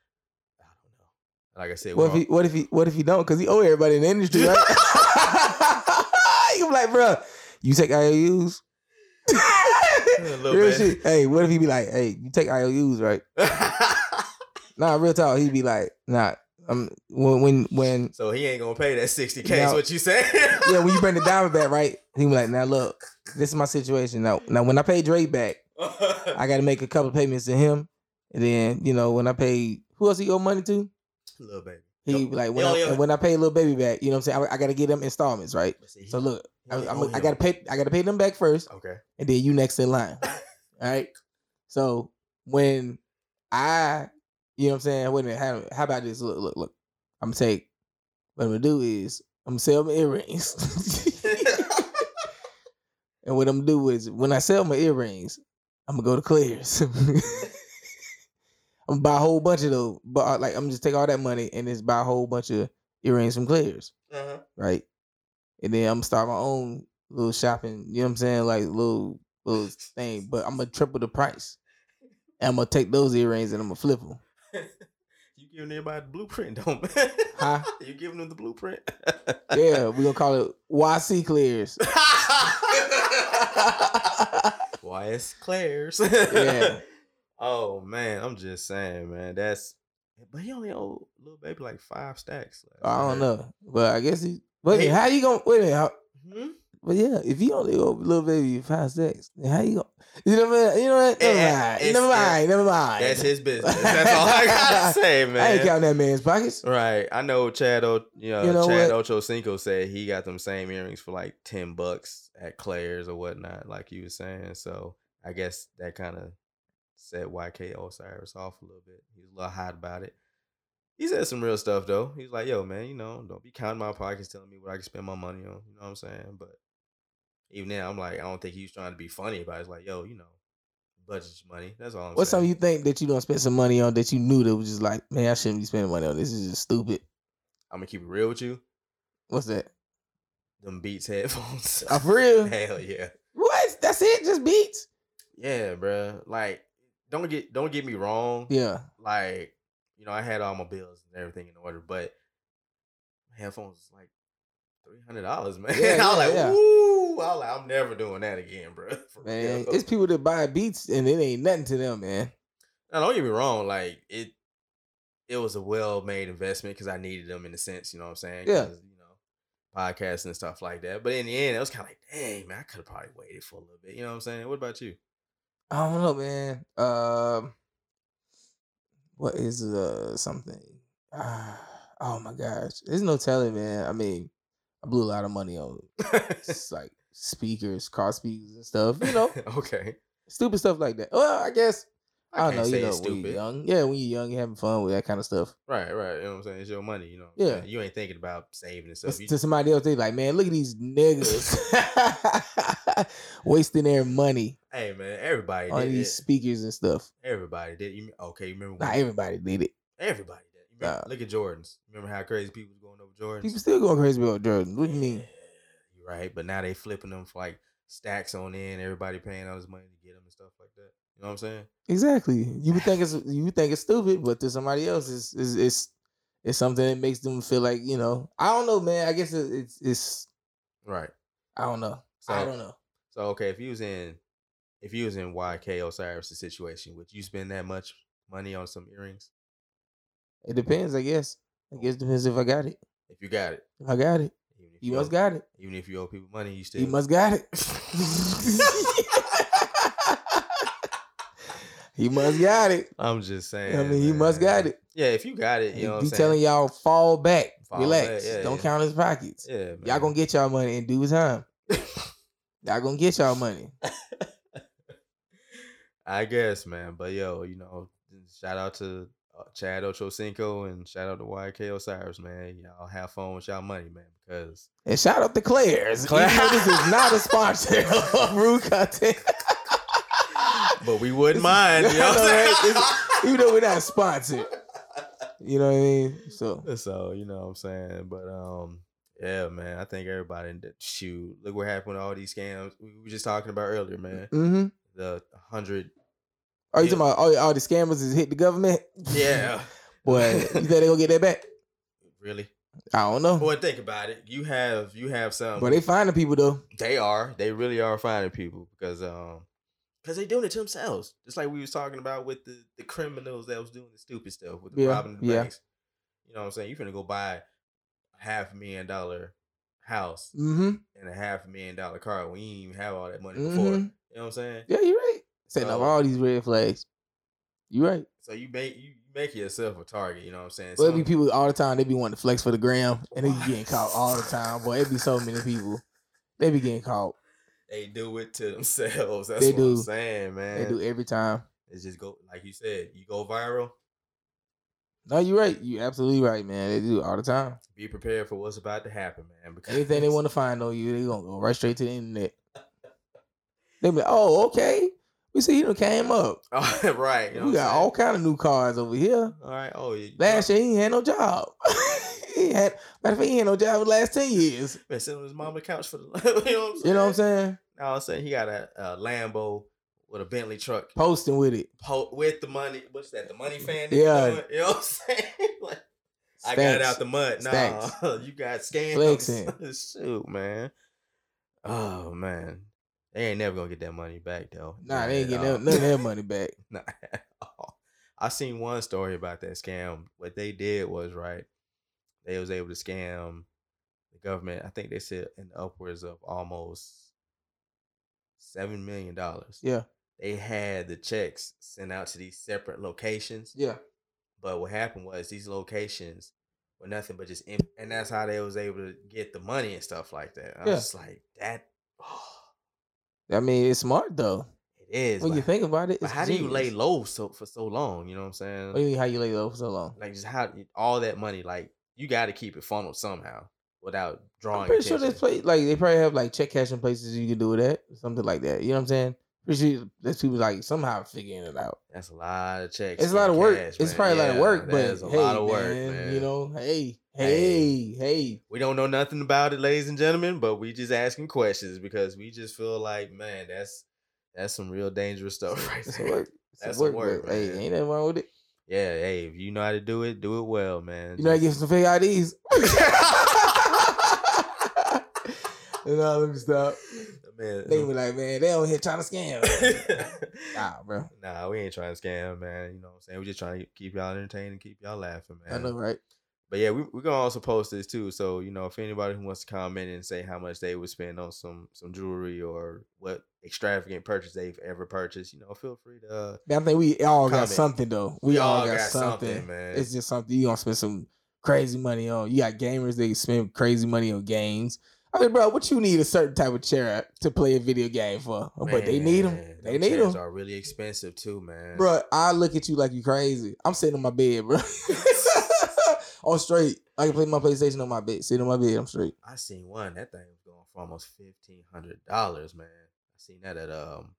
S2: I don't know. Like I said,
S1: What if he what if he what if he don't? Cause he owe everybody in the industry, right? you like, bro, you take IOUs? real shit. Hey, what if he be like, hey, you take IOUs, right? Nah, real talk. He'd be like, nah. Um, when when when
S2: So he ain't gonna pay that 60k, is what you said?
S1: yeah, when you bring the diamond back, right? He be like, now look, this is my situation. Now, now when I pay Drake back, I got to make a couple of payments to him, and then you know when I pay who else he owe money to,
S2: Lil Baby.
S1: he
S2: Yo,
S1: like when
S2: yo,
S1: I,
S2: yo.
S1: when I pay Lil Baby back, you know what I'm saying? I, I got to get them installments, right?
S2: See,
S1: So look, I, I'm, I gotta pay, I gotta pay them back first,
S2: Okay.
S1: and then you next in line. All right. So when I, you know what I'm saying? Wait a minute. How, how about this? Look, look, look. I'm gonna take. What I'm gonna do is I'm gonna sell my earrings. and what I'm gonna do is when I sell my earrings, I'm gonna go to Claire's. I'm gonna buy a whole bunch of those. But uh, like I'm gonna just take all that money and just buy a whole bunch of earrings from Claire's
S2: uh-huh.
S1: right? And then I'm gonna start my own little shopping, you know what I'm saying? Like little little thing, but I'm gonna triple the price. And I'm gonna take those earrings and I'm gonna flip them.
S2: you giving everybody the blueprint, don't
S1: Huh?
S2: You giving them the blueprint?
S1: Yeah, we're gonna call it YC
S2: Claire's. It's Claire's?
S1: Yeah.
S2: Oh man, I'm just saying, man. That's but he only owe Lil Baby like five stacks.
S1: I don't know. But I guess he wait minute,
S2: Hey.
S1: how you gonna wait how,
S2: Hmm?
S1: But yeah, if you only go Lil Baby five six, then how you go? You know what? I mean? You know what? Never
S2: Eh,
S1: mind. Never mind. Never mind.
S2: That's his business. That's all I gotta say, man.
S1: I ain't counting that man's pockets.
S2: Right. I know Chad o, you know,
S1: You know
S2: Chad
S1: what?
S2: Ochocinco said he got them same earrings for like 10 bucks at Claire's or whatnot, like you was saying. So I guess that kind of set YK Osiris off a little bit. He was a little hot about it. He said some real stuff though. He's like, yo, man, you know, don't be counting my pockets telling me what I can spend my money on. You know what I'm saying? But even now, I'm like, I don't think he was trying to be funny about it. It's like, yo, you know, budget your money. That's all I'm
S1: What's
S2: saying.
S1: something you think that you don't spend some money on that you knew that was just like, man, I shouldn't be spending money on this. This is just stupid.
S2: I'm gonna keep it real with you.
S1: What's that?
S2: Them Beats headphones.
S1: Oh, for real?
S2: Hell yeah.
S1: What? That's it? Just beats?
S2: Yeah, bruh. Like, don't get don't get me wrong.
S1: Yeah.
S2: Like, you know, I had all my bills and everything in order, but headphones was like three hundred dollars, man.
S1: Yeah,
S2: I was
S1: yeah,
S2: like,
S1: yeah.
S2: woo! I was like, I'm never doing that again, bro. For
S1: Man,
S2: real.
S1: it's people that buy beats and it ain't nothing to them, man.
S2: Now, don't get me wrong. Like it, it was a well made investment because I needed them in a sense. You know what I'm saying?
S1: Yeah.
S2: You know, podcasting and stuff like that. But in the end, it was kind of like, dang, man, I could have probably waited for a little bit. You know what I'm saying? What about you?
S1: I don't know, man. Um, what is uh something? Ah, oh my gosh, there's no telling, man. I mean, I blew a lot of money on s- like speakers, car speakers, and stuff. You know,
S2: okay.
S1: stupid stuff like that. Well, I guess I, don't know. You know, when you're
S2: stupid.
S1: young, yeah, when you're young, you're having fun with that kind of stuff.
S2: Right, right. You know what I'm saying? It's your money, you know.
S1: Yeah.
S2: You ain't thinking about saving and stuff. You,
S1: to somebody else, they like, man, look at these niggas wasting their money
S2: hey man, everybody
S1: on these speakers and stuff.
S2: Everybody did. You okay, you remember
S1: Not everybody did it.
S2: everybody did. Remember,
S1: Nah.
S2: look at Jordans. Remember how crazy people was going over Jordans?
S1: People still going crazy about Jordan. What do you mean?
S2: Right. But now they flipping them for like stacks on end, everybody paying all this money to get them and stuff like that. You know what I'm saying?
S1: Exactly. You would think it's you would think it's stupid, but to somebody else, it's it's it's, it's something that makes them feel like you know. I don't know, man. I guess it, it's it's
S2: Right.
S1: I don't know.
S2: So
S1: I don't know.
S2: So okay, if you was in if you was in YK Osiris' situation, would you spend that much money on some earrings?
S1: It depends. I guess. I guess it depends if I got it.
S2: If you got it.
S1: I got it,
S2: If
S1: you must
S2: owe-
S1: got it.
S2: even if you owe people money, you still
S1: He must got it. he must got it.
S2: I'm just saying.
S1: I mean, he must got it.
S2: Yeah, if you got it, you know what
S1: he
S2: I'm saying.
S1: telling y'all fall back,
S2: Fall
S1: relax,
S2: back, yeah,
S1: don't
S2: yeah.
S1: count his pockets.
S2: Yeah, man.
S1: Y'all gonna get y'all money in due time. Y'all gonna get y'all money.
S2: I guess, man. But yo, you know, shout out to Chad Ochocinco and shout out to YK Osiris, man. Y'all have fun with y'all money, man, because
S1: And shout out to Claire's.
S2: Claire-
S1: this is not a sponsor of Rude Content.
S2: but we wouldn't mind. You know what
S1: know,
S2: I'm
S1: right?
S2: saying?
S1: Even though we're not sponsored. You know what I mean? So
S2: so you know what I'm saying, but um, yeah, man. I think everybody shoot. Look what happened with all these scams. We were just talking about earlier, man.
S1: mm-hmm.
S2: The hundred.
S1: Are you
S2: Yeah.
S1: talking about all, all the scammers is hit the government?
S2: Yeah.
S1: Boy, you think they gonna get that back?
S2: Really?
S1: I don't know.
S2: Boy, think about it. You have you have some.
S1: But they finding people though.
S2: They are. They really are finding people because um because they doing it to themselves. Just like we was talking about with the, the criminals that was doing the stupid stuff with the
S1: Yeah,
S2: robbing the
S1: yeah.
S2: banks. You know what I'm saying? You finna go buy a half million dollar house
S1: Mm-hmm.
S2: and a half million dollar car when you didn't even have all that money before.
S1: Mhm.
S2: You know what I'm saying?
S1: Yeah, you're right. Setting up all these red flags. You right.
S2: So you make you make yourself a target, you know what I'm saying?
S1: Well, it be people all the time. They be wanting to flex for the gram, and they be getting caught all the time. Boy, it be so many people. They be getting caught.
S2: they do it to themselves. That's
S1: They
S2: what I'm
S1: do.
S2: saying, man.
S1: They do every time.
S2: It's just go like you said, you go viral,
S1: No, you're right. You absolutely right, man. They do it all the time.
S2: be prepared for what's about to happen, man. Because
S1: Anything they want to find on you, they gonna go right straight to the internet. They be like, oh, okay. We see done came up.
S2: Oh, right. You know
S1: we got all kind of new cars over here.
S2: All right. Oh, yeah.
S1: Last year he had no job. he had matter of fact, he had no job for the last ten years.
S2: been sitting on his mama couch for the. you know what I'm saying?
S1: You know what I'm saying?
S2: Of a sudden he got a, a Lambo with a Bentley truck
S1: Posting with it.
S2: po- with the money. What's that? The money fan?
S1: Yeah.
S2: You, doing? you know what I'm saying? like, I got it out the mud. No,
S1: Stacks.
S2: you got scams.
S1: Flexing.
S2: Shoot, man. Oh man, they ain't never gonna get that money back though.
S1: Nah, they ain't getting none of their money back.
S2: Not at all. I seen one story about that scam. What they did was right. They was able to scam the government, I think they said in upwards of almost seven million dollars.
S1: Yeah.
S2: They had the checks sent out to these separate locations.
S1: Yeah.
S2: But what happened was these locations were nothing but just, em- and that's how they was able to get the money and stuff like that. I
S1: Yeah.
S2: was like, that, oh,
S1: I mean, it's smart though.
S2: it is.
S1: When you think about it,
S2: how do you lay low so for so long? You know what I'm saying?
S1: What do you mean how you lay low for so long?
S2: like just how all that money, like you got to keep it funneled somehow without drawing.
S1: I'm pretty sure
S2: attention.
S1: there's play like they probably have like check cashing places you can do that, something like that. You know what I'm saying? There's people like somehow figuring it out.
S2: That's a lot of checks.
S1: It's a lot of work.
S2: cash,
S1: it's
S2: man.
S1: probably a lot of work, but
S2: is a
S1: hey,
S2: lot of work,
S1: man,
S2: man.
S1: You know, hey,
S2: Hey.
S1: hey, hey.
S2: We don't know nothing about it, ladies and gentlemen, but we just asking questions because we just feel like, man, that's that's some real dangerous stuff right
S1: It's
S2: there.
S1: work.
S2: That's some
S1: work,
S2: work,
S1: but, hey,
S2: man.
S1: ain't nothing wrong with it.
S2: Yeah, hey, if you know how to do it, do it well, man.
S1: You know, I get some fake IDs. and all them stuff.
S2: man.
S1: They be like, man, they on here trying to scam. nah, bro.
S2: nah, we ain't trying to scam, man. You know what I'm saying? We're just trying to keep y'all entertained and keep y'all laughing, man.
S1: I know, right?
S2: But yeah, we we're gonna also post this too. So you know, if anybody who wants to comment and say how much they would spend on some some jewelry or what extravagant purchase they've ever purchased, you know, feel free to. Uh,
S1: Man, I think we all got something though. We, all, got, something.
S2: man.
S1: It's just something you gonna spend some crazy money on. You got gamers they spend crazy money on games. I mean, bro, what you need a certain type of chair to play a video game for? but they need them.
S2: Man,
S1: They need them,
S2: Are really expensive too, man.
S1: bro. I look at you like you crazy. I'm sitting on my bed, bro. on straight. I can play my PlayStation on my bed. Sitting on my bed. I'm straight.
S2: I seen one. That thing was going for almost fifteen hundred dollars, man. I seen that at um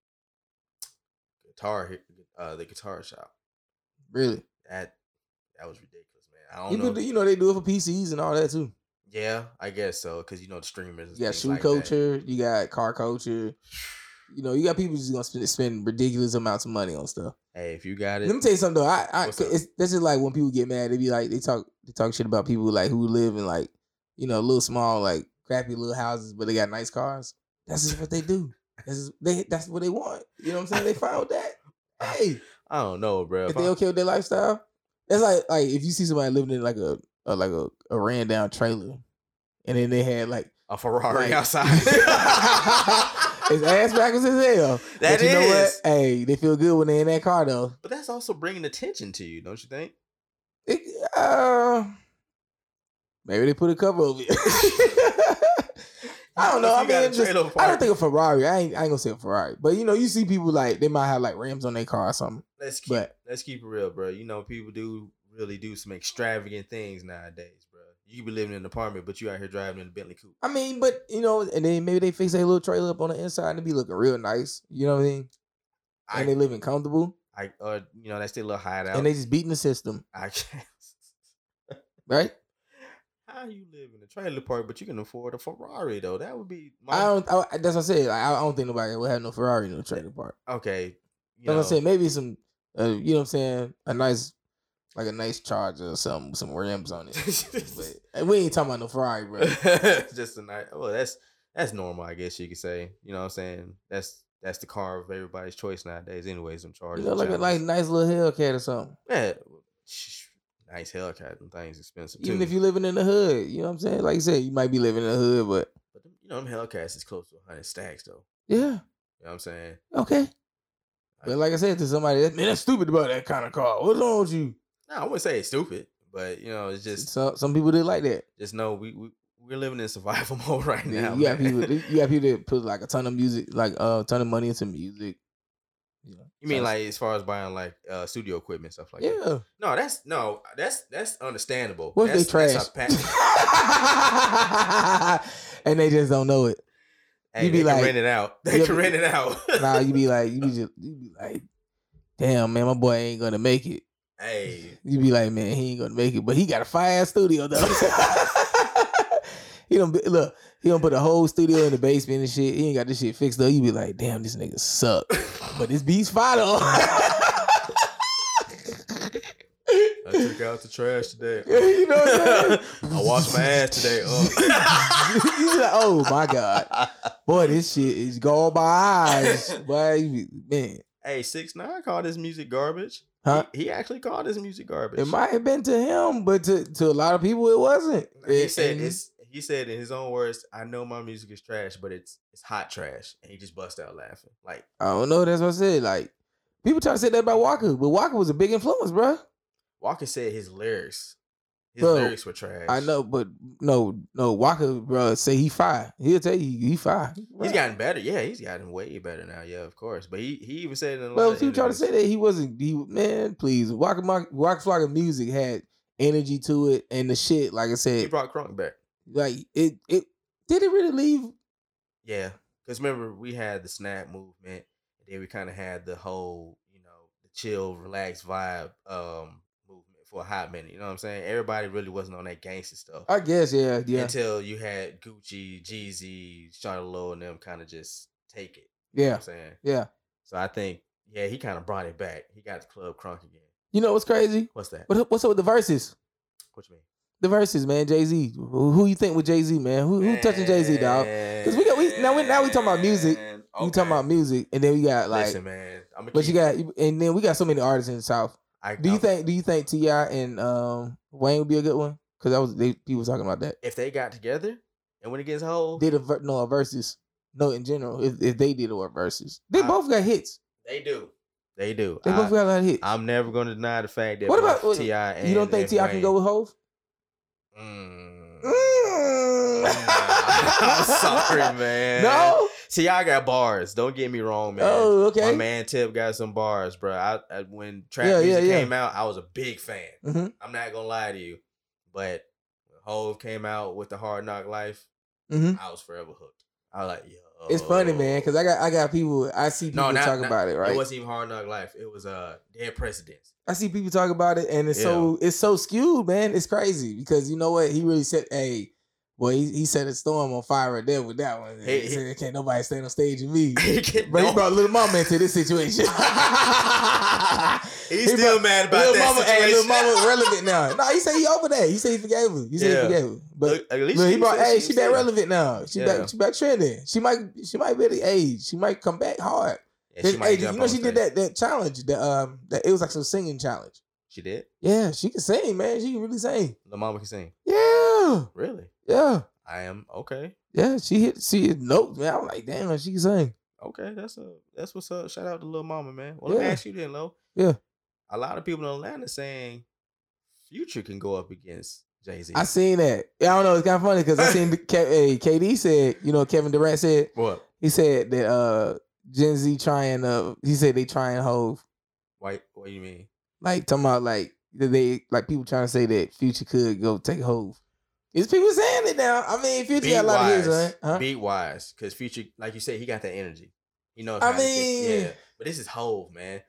S2: guitar uh the guitar shop.
S1: Really.
S2: That that was ridiculous, man. I don't
S1: You,
S2: know.
S1: could, you know they do it for PCs and all that too.
S2: Yeah, I guess so because you know the streamers.
S1: got shoe
S2: like that.
S1: culture. You got car culture. You know, you got people just gonna spend, spend ridiculous amounts of money on stuff.
S2: Hey, if you got it,
S1: Let me tell you something though. I, I it's that's just like when people get mad, they be like they talk they talk shit about people like who live in like you know little small like crappy little houses, but they got nice cars. That's just what they do. That's just, they that's what they want. You know what I'm saying? They fine with that. Hey,
S2: I don't know, bro.
S1: if they okay with their lifestyle, that's like like if you see somebody living in like a, a like a, a ran down trailer, and then they had like
S2: a Ferrari
S1: like-
S2: outside.
S1: it's ass backwards as hell.
S2: That
S1: but you know what?
S2: is.
S1: Hey, they feel good when they're in that car though.
S2: But that's also bringing attention to you, don't you think?
S1: It, uh, maybe they put a cover over it. I don't know. I mean, just, I don't think a Ferrari. I ain't, I ain't gonna say a Ferrari, but you know, you see people like they might have like rims on their car or something.
S2: Let's keep
S1: But-
S2: let's keep it real, bro. You know, people do really do some extravagant things nowadays, bro. You be living in an apartment, but you out here driving in a Bentley coupe.
S1: I mean, but you know, and then maybe they fix a little trailer up on the inside and it be looking real nice. You know what I mean? And they living comfortable
S2: I, or you know, that's a little hideout.
S1: and they just beating the system,
S2: I can't.
S1: right?
S2: How you live in a trailer park, but you can afford a Ferrari though? That would be my
S1: I don't. I, that's what I said. Like, I don't think nobody will have no Ferrari in no trailer park.
S2: okay. You
S1: what
S2: know,
S1: I'm saying. Maybe some, uh, you know what I'm saying? A nice, like a nice Charger or something some rims on it. but and we ain't talking about no Ferrari, bro.
S2: just a nice. Well, that's that's normal, I guess you could say. You know what I'm saying? That's that's the car of everybody's choice nowadays. Anyways, I'm
S1: You
S2: charging.
S1: know, like a like nice little Hellcat or something.
S2: yeah, nice Hellcat. Them things expensive too.
S1: Even if you're living in the hood, you know what I'm saying? Like you said, you might be living in the hood, but
S2: but you know, them Hellcats is close to 100 stacks though.
S1: yeah,
S2: You know what I'm saying?
S1: okay. But like I said to somebody, man, that's stupid about that kind of car. What's wrong with you?
S2: No, I wouldn't say it's stupid, but you know, it's just
S1: So, some people did like that.
S2: just know we we we're living in survival mode right
S1: Yeah,
S2: now.
S1: you
S2: man.
S1: people. You got people that put like a ton of music, like uh, a ton of money into music. You, know,
S2: You mean like as far as buying like uh studio equipment stuff like that?
S1: yeah?
S2: that? No, that's no, that's that's understandable.
S1: What
S2: that's,
S1: they trash? and they just don't know it.
S2: hey,
S1: You be like-
S2: rent it out. They can rent it out.
S1: Nah, you be like, you be just, you be like, damn man, my boy ain't gonna make it.
S2: Hey,
S1: You be like, man, he ain't gonna make it, but he got a fire ass studio though. he don't look. He don't put a whole studio in the basement and shit. He ain't got this shit fixed up. You be like, damn, this nigga suck. But this beat's fire though.
S2: I took out the trash today.
S1: you know what I'm saying?
S2: I washed my ass today. Uh.
S1: Be like, oh my god, boy, this shit is gone by eyes. Boy, man,
S2: hey, 6ix9ine called this music garbage.
S1: Huh?
S2: He, he actually called his music garbage.
S1: it might have been to him, but to, to a lot of people, it wasn't.
S2: He
S1: And-
S2: said it's. he said in his own words, "I know my music is trash, but it's it's hot trash," and he just bust out laughing. Like
S1: I don't know. That's what I said. Like people try to say that about Waka, but Waka was a big influence, bro.
S2: Waka said, his lyrics, his
S1: Bro,
S2: lyrics were trash.
S1: I know, but no, no. Waka, bro, say he fine. He'll tell you he fire.
S2: He's gotten better. Yeah, he's gotten way better now. Yeah, of course. But he he even said in a lot
S1: Well,
S2: of
S1: people try to say that he wasn't. He man, please. Waka, Waka Flocka music had energy to it, and the shit. Like I said, he
S2: brought Crunk back.
S1: like it. It did it really leave?
S2: Yeah, because remember we had the snap movement, and then we kind of had the whole, you know, the chill, relaxed vibe um for a hot minute. You know what I'm saying? Everybody really wasn't on that gangster stuff
S1: I guess, yeah, yeah,
S2: until you had Gucci, Jeezy, Shawty Lo, and them kind of just take it. You know
S1: yeah,
S2: what I'm saying?
S1: yeah.
S2: So I think, yeah, he kind of brought it back. He got the club crunk again.
S1: You know what's crazy?
S2: What's that?
S1: What, what's up with the verses?
S2: What you mean?
S1: The verses, man. Jay Z. Who, who you think with Jay Z, man? Who, who touching Jay Z, dog? Because we got we now we now we talking about music.
S2: Man,
S1: We talking about music, and then we got like,
S2: Listen, man.
S1: But you got, and then we got so many artists in the South.
S2: I,
S1: Do you
S2: I'm-
S1: think? Do you think T.I. and um, Wayne would be a good one? Because that was they people talking about that.
S2: if they got together and went against Hov,
S1: Did a no a versus? No, in general, if, if they did a versus, they
S2: I-
S1: both got hits.
S2: they do. They do.
S1: They
S2: I,
S1: both got a lot of hits.
S2: I'm never going to deny the fact that
S1: What about-
S2: T.I.
S1: you don't think T.I. can go with Hov?
S2: Mm.
S1: Mm.
S2: I'm sorry, man.
S1: No.
S2: T.I. got bars. Don't get me wrong, man.
S1: Oh, okay.
S2: My man Tip got some bars, bro. I, I when trap
S1: Yeah,
S2: music
S1: yeah.
S2: came out, I was a big fan.
S1: hmm
S2: I'm not gonna lie to you, but when Hov came out with the Hard Knock Life,
S1: hmm
S2: I was forever hooked. I was like, yo,
S1: It's funny, man, because I got I got people. I see people
S2: no, not,
S1: talk
S2: not-
S1: about it, right?
S2: It wasn't even Hard Knock Life. It was uh Dead Presidents.
S1: I see people talk about it, and it's so it's so skewed, man. It's crazy because you know what? He really said, "Hey, well, he, he set a storm on fire right there with that one. He,
S2: he-
S1: said, "Can't nobody stand on stage with me."
S2: But
S1: he brought little mama into this situation.
S2: He's
S1: He
S2: still
S1: brought-
S2: mad about
S1: little
S2: that
S1: mama, hey, little
S2: situation.
S1: mama relevant now. No, he said he over that. He said he forgave her. He said
S2: Yeah.
S1: he forgave her. But
S2: Look, at least
S1: he brought. Hey,
S2: she
S1: she back relevant now. She
S2: Yeah.
S1: back. She back trending. She might. She might be the age. She might come back hard.
S2: Yeah, she
S1: Hey, you know she did that that challenge. That um, that it was like some singing challenge.
S2: She did.
S1: Yeah, she can sing, man. She can really sing.
S2: The mama can sing.
S1: Yeah,
S2: Really?
S1: Yeah,
S2: I am okay.
S1: yeah. She hit. She hit notes, man. I'm like, damn, she can sing.
S2: Okay, that's a that's what's up. Shout out to little mama, man. Well, let me
S1: Yeah.
S2: ask you then, Lo.
S1: Yeah.
S2: A lot of people in Atlanta saying Future can go up against Jay Z.
S1: I seen that. Yeah, I don't know. It's kind of funny because I seen the, hey, KD said, you know, Kevin Durant said
S2: what?
S1: he said that uh Gen Z trying uh he said they trying Hov
S2: Why? What do you mean?
S1: like talking about like they like people trying to say that Future could go take Hov. Is people saying it now? I mean, Future
S2: Beat
S1: got a lot
S2: wise,
S1: of hits, right? Huh?
S2: beat wise, because Future, like you said, he got that energy. You know,
S1: I
S2: how to get-
S1: mean-
S2: yeah. But this is Hov, man.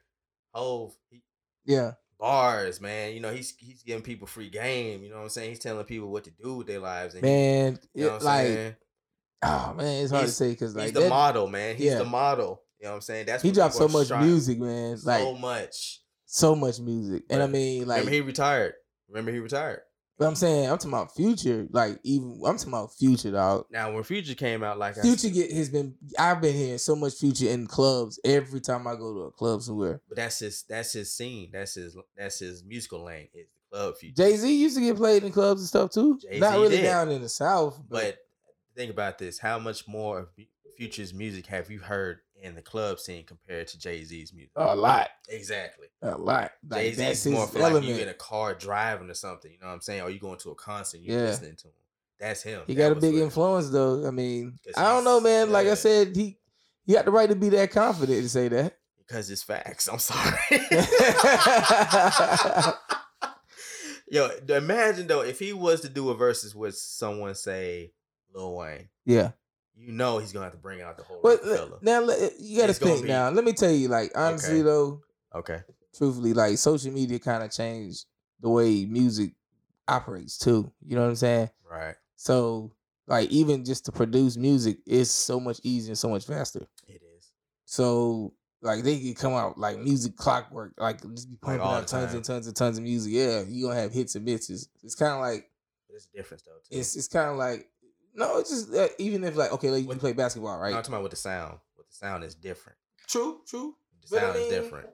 S2: Hov, he,
S1: Yeah,
S2: bars, man. You know, he's he's giving people free game. You know what I'm saying? He's telling people what to do with their lives. And
S1: man.
S2: you know
S1: it-
S2: what I'm
S1: like,
S2: saying?
S1: oh man, it's hard to say because like
S2: he's the
S1: that-
S2: model, man. He's
S1: yeah.
S2: the model. You know what I'm saying? That's
S1: he dropped so much
S2: striving-
S1: music, man. Like
S2: so much.
S1: so much music, and I mean, like,
S2: Remember he retired. Remember he retired.
S1: But I'm saying, I'm talking about Future. Like even I'm talking about Future, dog.
S2: Now when Future came out, like
S1: Future
S2: said,
S1: get has been. I've been hearing so much Future in clubs every time I go to a club somewhere.
S2: but that's his that's his scene. That's his that's his musical lane. Is the club Future.
S1: Jay Z used to get played in clubs and stuff too.
S2: Jay-Z
S1: Not really
S2: did.
S1: down in the South, but,
S2: But think about this: how much more of Future's music have you heard in the club scene compared to Jay Z's music?
S1: a lot,
S2: Exactly.
S1: a lot.
S2: Jay
S1: Like that's
S2: Z's more for like you in a car driving or something. You know what I'm saying? Or you going to a concert, you
S1: Yeah.
S2: listening to him. That's him.
S1: he
S2: That
S1: got a big influence though. I mean, I don't know, man. Like I said, he he got the right to be that confident to say that.
S2: because it's facts. I'm sorry. Yo, imagine though if he was to do a versus with someone, say Lil Wayne,
S1: yeah.
S2: You know he's gonna have to bring out the whole
S1: But uh,
S2: Rockefeller.
S1: now uh, you got to think
S2: be-
S1: now. Let me tell you, like honestly
S2: Okay.
S1: though,
S2: Okay,
S1: truthfully, like social media kind of changed the way music operates too. You know what I'm saying?
S2: right.
S1: So like even just to produce music is so much easier and so much faster.
S2: It is.
S1: So like they could come out like music clockwork, like just be pumping
S2: all
S1: out tons
S2: time.
S1: and tons and tons of music. Yeah, you gonna have hits and misses. It's kind of like
S2: it's a difference though. Too.
S1: it's it's kind of like no, it's just uh, even if like okay, like you play basketball,
S2: No,
S1: right?
S2: I'm talking about with the sound. With the sound is different.
S1: True, true.
S2: The sound is different.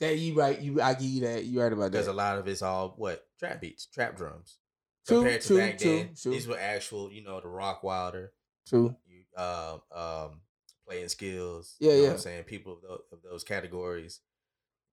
S1: That you right, you I give you that. You right about that.
S2: Because a lot of it's all what trap beats, trap drums.
S1: True,
S2: compared to
S1: true,
S2: back
S1: true,
S2: then.
S1: true.
S2: These were actual, you know, the Rockwilder,
S1: True.
S2: you, uh, um, playing skills.
S1: Yeah,
S2: you know
S1: yeah.
S2: What I'm saying people of those, of those categories,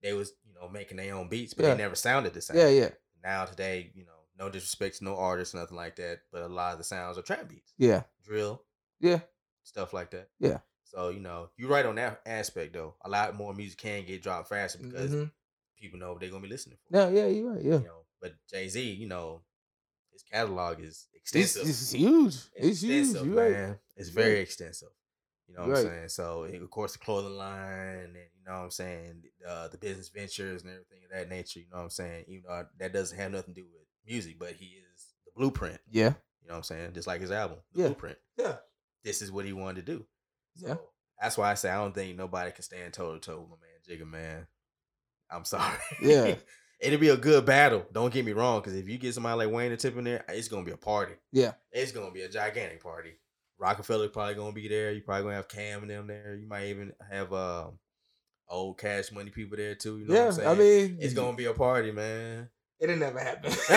S2: they was you know making their own beats, but
S1: Yeah.
S2: they never sounded the same.
S1: Yeah, yeah,
S2: Now today, you know, no disrespect to no artists, nothing like that, but a lot of the sounds are trap beats,
S1: yeah,
S2: drill,
S1: yeah.
S2: stuff like that.
S1: Yeah.
S2: So you know, you're right on that aspect though. A lot more music can get dropped faster because
S1: Mhm.
S2: people know what they're gonna be listening for.
S1: No, yeah, you're right. Yeah,
S2: You know, but Jay Z, you know, his catalog is extensive.
S1: it's huge. It's, huge.
S2: extensive,
S1: You're right.
S2: man. It's very
S1: right.
S2: extensive. You know what
S1: You're
S2: I'm saying? So of course the clothing line and you know what I'm saying, uh, the business ventures and everything of that nature, you know what I'm saying? Even though that doesn't have nothing to do with music, but he is the blueprint.
S1: Yeah,
S2: You know what I'm saying? Just like his album, The
S1: Yeah.
S2: Blueprint.
S1: yeah,
S2: This is what he wanted to do. So
S1: yeah.
S2: that's why I say I don't think nobody can stand toe to toe with my man Jigga Man. I'm sorry.
S1: Yeah.
S2: It'll be a good battle. Don't get me wrong, because if you get somebody like Wayne and Tip in there, it's gonna be a party.
S1: Yeah.
S2: It's gonna be a gigantic party. Rockefeller probably gonna be there. You probably gonna have Cam and them there. You might even have um old cash money people there too. You know
S1: yeah,
S2: what I'm saying?
S1: I mean,
S2: it's gonna be a party, man.
S1: It'll never happen.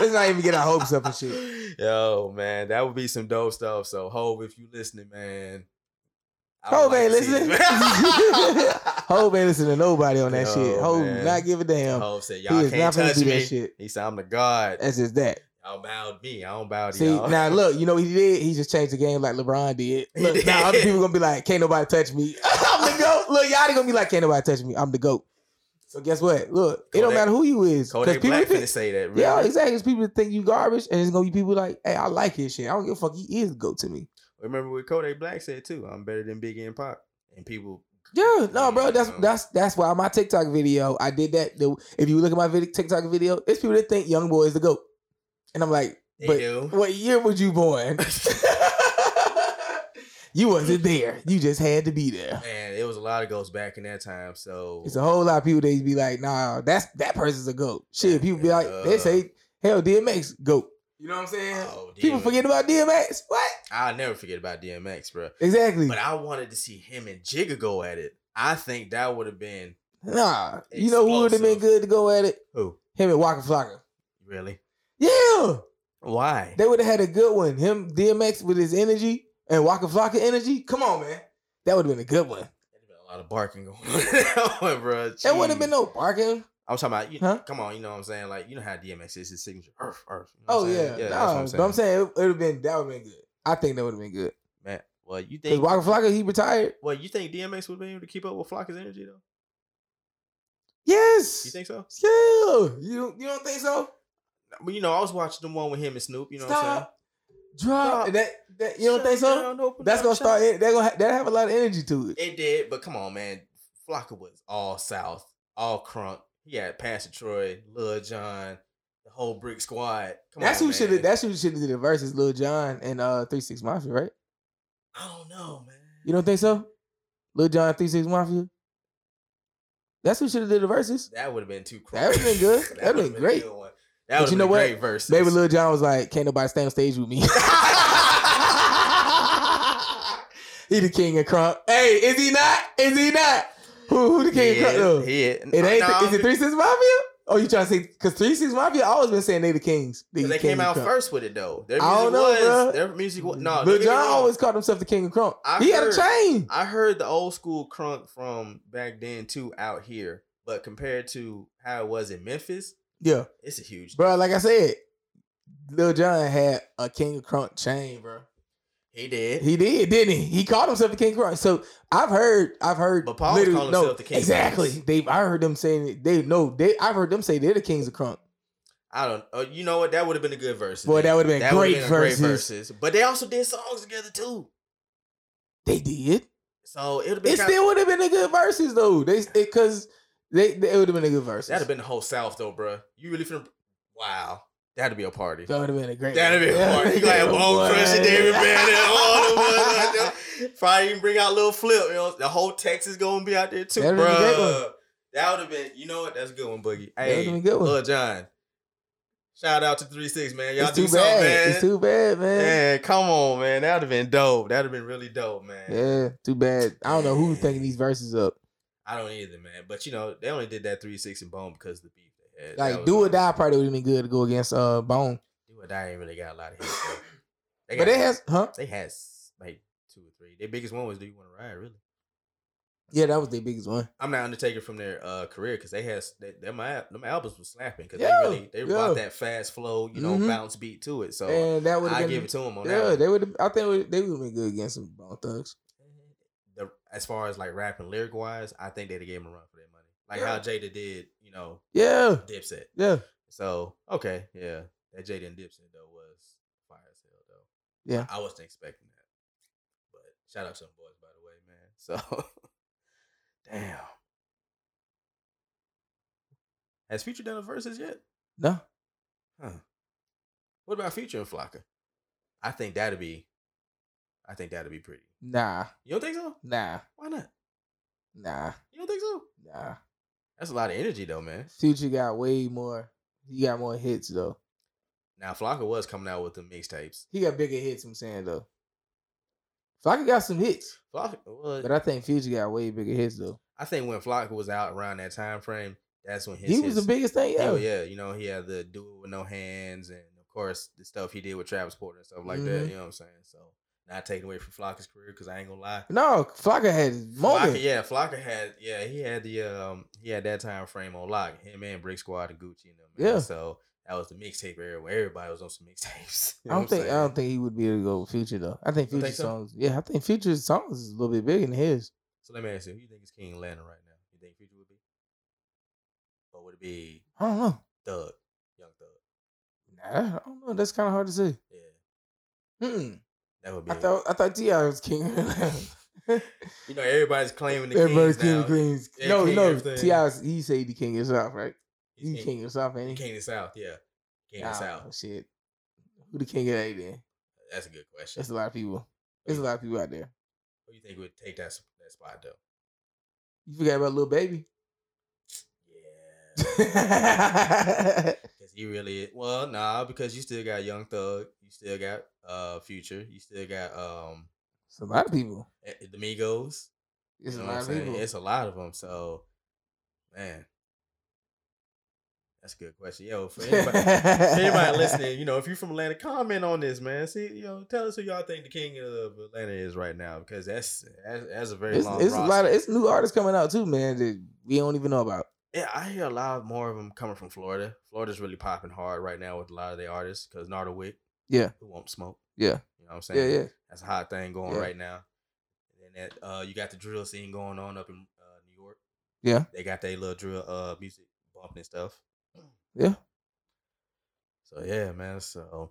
S1: Let's not even get our hopes up and shit.
S2: Yo, man, that would be some dope stuff. So, Hov, if you listening, man. I would
S1: Hov ain't
S2: see
S1: listening. Hope ain't listening to nobody on that
S2: Yo,
S1: shit. Hope
S2: man.
S1: not give a damn.
S2: Hov said, "Y'all
S1: is
S2: can't touch me."
S1: that shit.
S2: He said, "I'm the god.
S1: That's just that.
S2: Y'all bow to me. I don't bow to
S1: See,
S2: y'all."
S1: now look, you know what he did? He just changed the game like LeBron did.
S2: He
S1: Look, now other people gonna be like, can't nobody touch me. I'm the GOAT. Look, y'all gonna be like, can't nobody touch me. I'm the GOAT. So guess what? Look, it don't matter who you is.
S2: Kodak
S1: people
S2: Black
S1: think,
S2: say that. Really.
S1: Yeah, exactly. It's people that think you garbage, and it's gonna be people like, hey, I like his shit. I don't give a fuck. He is go to me.
S2: Remember what Kodak Black said too. I'm better than Biggie and Pac. And people.
S1: Yeah, no, bro. That's that's that's why my TikTok video, I did that. The- If you look at my video, TikTok video, it's people that think Young Boy is the GOAT. And I'm like, but what year was you born? you wasn't there. You just had to be there.
S2: Man, it was a lot of goes back in that time. So
S1: It's a whole lot of people that be like, nah, that's that person's a GOAT. Shit, people be like, uh, they say, hell, DMX, GOAT. You know what I'm saying?
S2: Oh,
S1: people forget about DMX. What?
S2: I'll never forget about DMX, bro.
S1: Exactly.
S2: But I wanted to see him and Jigga go at it. I think that would have been
S1: nah. You know who would have been good to go at it?
S2: who?
S1: Him and Waka Flocka.
S2: Really?
S1: Yeah.
S2: Why?
S1: They would have had a good one. Him, DMX with his energy and Waka Flocka energy. Come on, man. That would have been a good one.
S2: A lot of barking going on, bro.
S1: Wouldn't have been no barking.
S2: I was talking about, you,
S1: Huh?
S2: come on, you know what I'm saying? Like, you know how DMX is his signature. Earth, earth. You know
S1: Oh
S2: what I'm oh,
S1: yeah,
S2: saying?
S1: nah,
S2: that's
S1: but I'm saying it would have been that would have been good. I think that would have been good
S2: Man, well, you think,
S1: Waka Flocka he retired.
S2: well, you think DMX would be able to keep up with Flocka's energy, though?
S1: Yes.
S2: You think so?
S1: Yeah. You don't, you don't think so?
S2: Well, you know, I was watching the one with him and Snoop, you know what I'm saying?
S1: Stop. Drop.
S2: Drop.
S1: That, that you don't
S2: Shut
S1: think so?
S2: down,
S1: That's gonna
S2: shop.
S1: start. They're gonna ha- that have a lot of energy to it.
S2: It did, but come on, man. Flocka was all South, all crunk. He had Pastor Troy, Lil Jon, the whole Brick Squad. Come
S1: That's
S2: on,
S1: who Should've, That's who should have did the verses. Lil Jon and uh Three Six Mafia, right?
S2: I don't know, man.
S1: You don't think so? Lil Jon Three Six Mafia. That's who should have did the verses.
S2: That would have been too.
S1: That would've been good. That'd
S2: would've
S1: been great.
S2: A good one. That
S1: But
S2: would
S1: you know what?
S2: great verses.
S1: Baby Lil Jon was like, "Can't nobody stand on stage with me." he the king of crunk. Hey, is he not? Is he not? Who, who the king
S2: He
S1: of crunk?
S2: is,
S1: though?
S2: he is.
S1: It ain't.
S2: No,
S1: is it Three Six Mafia? Oh, you trying to say because Three Six Mafia always been saying they the kings. They,
S2: They
S1: king
S2: came out first with it though. Their
S1: I don't know,
S2: was
S1: bruh.
S2: their music was no.
S1: Lil
S2: don't get me
S1: Jon always called himself the king of crunk.
S2: I
S1: he had a
S2: heard-
S1: chain.
S2: I heard the old school crunk from back then too out here, but compared to how it was in Memphis,
S1: Yeah,
S2: it's a huge.
S1: bro. Like I said, Lil Jon had a king of crunk chain, bro.
S2: He did.
S1: He did, didn't he? He called himself the King of Crunk. So I've heard, I've heard,
S2: But Paul
S1: literally-
S2: calling
S1: no,
S2: himself the King of
S1: Exactly. They, I heard them saying they no, they. I've heard them say they're the kings of crunk.
S2: I don't. Uh, you know what? That would have been a good verse.
S1: Boy, that would've been
S2: would've
S1: great
S2: a
S1: verses.
S2: verses. But they also did songs together too.
S1: They did.
S2: So it would have been.
S1: It still would have been a good verses though. They because they, they it would have been a good verse.
S2: That'd have been the whole South though, bro. You really finna. Wow, that'd be a party.
S1: That would have been a great.
S2: That'd be a party. You
S1: Yeah,
S2: Bone. Crusher, David Banner, all them ones. Probably even bring out Lil Flip. You know, the whole Texas gonna be out there too, bro.
S1: been a great one.
S2: That would have been. You know what? That's a good one, Boogie. Hey,
S1: been a good one.
S2: Lil Jon. Shout out to Three Six, man. Y'all
S1: It's
S2: do
S1: too
S2: something,
S1: bad.
S2: man.
S1: It's too bad, man.
S2: Man, come on, man. That'd have been dope. That'd have been really dope, man.
S1: Yeah, too bad. I don't know who's thinking these verses up.
S2: I don't either, man. But you know, they only did that three six and bone because of the beef they that
S1: Like do or die probably would have been good to go against uh Bone.
S2: Do or die ain't really got a lot of hits. They
S1: But
S2: got-
S1: it has huh?
S2: they had like two or three. Their biggest one was Do You Want to Ride? Really?
S1: Yeah, that was their biggest one.
S2: I'm not Undertaker from their uh, career because they had they, them, them albums was slapping because
S1: Yeah,
S2: they really they
S1: yeah.
S2: brought that fast flow, you know,
S1: Mhm.
S2: bounce beat to it. So
S1: and that would
S2: I give it to them on
S1: yeah,
S2: that.
S1: they would I think they would have been good against some Bone Thugs.
S2: As far as like rapping lyric wise, I think they'd have gave him a run for their money. Like how Jada did, you know,
S1: Yeah,
S2: Dipset.
S1: yeah.
S2: So okay, yeah, that Jada and Dipset though was fire as hell though.
S1: Yeah.
S2: I, I wasn't expecting that, but shout out to them boys by the way, man. So damn, has Future done a verses yet?
S1: No.
S2: Huh. What about Future and Flocka? I think that'd be, I think that'd be pretty.
S1: Nah.
S2: You don't think so?
S1: Nah.
S2: Why not?
S1: Nah.
S2: You don't think so?
S1: Nah.
S2: That's a lot of energy though, man.
S1: Future got way more. He got more hits though.
S2: Now Flocka was coming out with the mixtapes.
S1: He got bigger hits. I'm saying though. Flocka got some hits,
S2: Flocka, well,
S1: but I think Future got way bigger hits though.
S2: I think when Flocka was out around that time frame, that's when his
S1: he was
S2: his-
S1: the biggest thing.
S2: Yeah,
S1: Yeah,
S2: yeah, you know, he had the do it with no hands, and of course the stuff he did with Travis Porter and stuff like that.
S1: Mhm.
S2: You know what I'm saying? So not taking away from Flocka's career because I ain't gonna lie.
S1: No, Flocka had moment.
S2: Flocka, yeah, Flocka had, yeah, he had the um, he had that time frame on lock. Him and Brick Squad and Gucci and them. man.
S1: Yeah.
S2: So that was the mixtape era where everybody was on some mixtapes. You
S1: I don't think I don't think he would be able to go with Future though. I think Future
S2: think so?
S1: songs. Yeah, I think Future's songs is a little bit bigger than his.
S2: So let me ask you, who you think is King Atlanta right now? You think Future would be, or would it be
S1: I don't know.
S2: Thug, Young Thug?
S1: Nah, I don't know. That's kind of hard to say.
S2: Yeah,
S1: Mm.
S2: That would be.
S1: I thought I thought T.I was king.
S2: you know, everybody's claiming the
S1: Everybody's king of queens. No,
S2: king
S1: no. T.I he say the king of the South, right?
S2: He's
S1: He king of the South,
S2: He
S1: ain't he?
S2: king of South, yeah. King of the
S1: Oh,
S2: South.
S1: shit. Who the king of that then?
S2: That's a good question.
S1: That's a lot of people. There's a lot of people out there.
S2: Who you think would take that that spot though?
S1: You forgot about Lil Baby.
S2: Yeah, he really well, nah, because you still got Young Thug, you still got uh Future, you still got um
S1: it's a lot of people.
S2: eh, the Migos.
S1: It's
S2: you
S1: a
S2: know what
S1: lot
S2: I'm
S1: of
S2: saying?
S1: people.
S2: It's a lot of them. So, man, that's a good question. Yo, for anybody, anybody listening, you know, if you're from Atlanta, comment on this, man. See, you know, tell us who y'all think the king of Atlanta is right now, because that's that's, that's a very
S1: It's,
S2: long.
S1: it's a lot of it's new artists coming out too, man. That we don't even know about.
S2: Yeah, I hear a lot more of them coming from Florida. Florida's really popping hard right now with a lot of the artists because Nardo Wick,
S1: Yeah,
S2: Who Want Smoke,
S1: yeah,
S2: you know what I'm
S1: yeah,
S2: saying?
S1: yeah.
S2: That's a hot thing going
S1: Yeah.
S2: right now. And then that uh, you got the drill scene going on up in uh, New York.
S1: Yeah.
S2: they got their little drill uh music bumping and stuff.
S1: Yeah.
S2: So yeah, man. So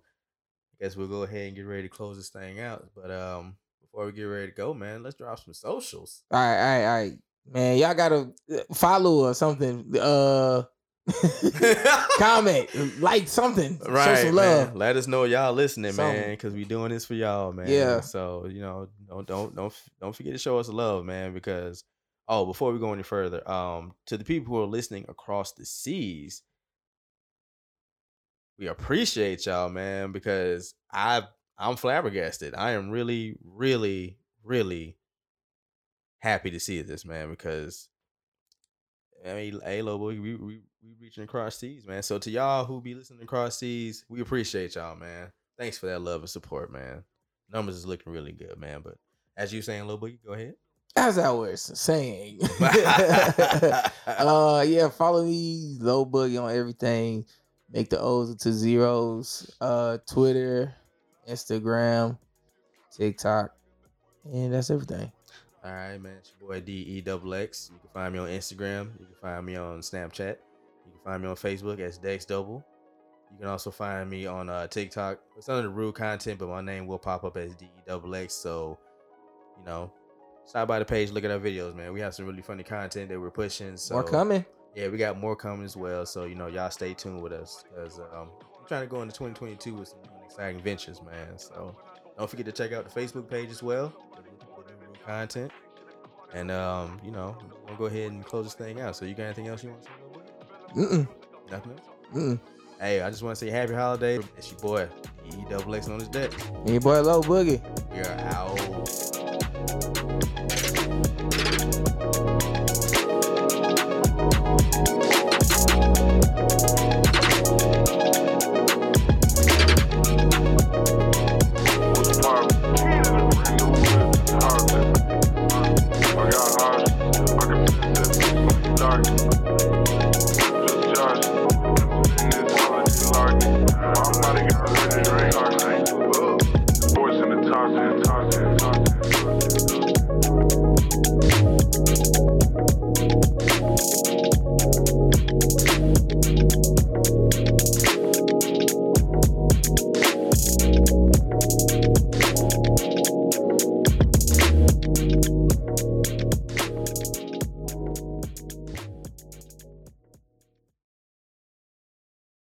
S2: I guess we'll go ahead and get ready to close this thing out. But um, before we get ready to go, man, let's drop some socials.
S1: All right, all right, all right, man. Y'all gotta uh, follow or something. Uh, comment, like something. Show
S2: Right,
S1: some
S2: man.
S1: love.
S2: Let us know y'all listening,
S1: Something.
S2: man, because we doing this for y'all, man.
S1: Yeah.
S2: So you know, don't don't don't don't forget to show us love, man. Because oh, before we go any further, um, to the people who are listening across the seas, we appreciate y'all, man. Because I I'm flabbergasted. I am really, really, really happy to see this, man. Because I mean, hey, Lobo, we, we we reaching across seas, man. So to y'all who be listening across seas, we appreciate y'all, man. Thanks for that love and support, man. Numbers is looking really good, man. But as you saying, Lobo, you go ahead.
S1: As I was saying. uh yeah, follow me, low boogie on everything. Make the O's into zeros. Uh Twitter, Instagram, TikTok. And that's everything.
S2: All right, man. It's your boy D E double X. You can find me on Instagram. You can find me on Snapchat. You can find me on Facebook as Dex Double. You can also find me on uh, TikTok. It's under the rude content, but my name will pop up as D E double X. So, you know, stop by the page, look at our videos, man. We have some really funny content that we're pushing. So
S1: More coming.
S2: yeah, we got more coming as well. So you know, y'all stay tuned with us because um, I'm trying to go into 2022 with some exciting ventures, man. So don't forget to check out the Facebook page as well. Content. And um, you know, we'll go ahead and close this thing out. So you got anything else you want to say?
S1: Mm-mm.
S2: Nothing else?
S1: Mm-mm.
S2: Hey, I just want to say happy holidays. It's your boy, E double X on his deck.
S1: And your boy Low Boogie.
S2: We are out.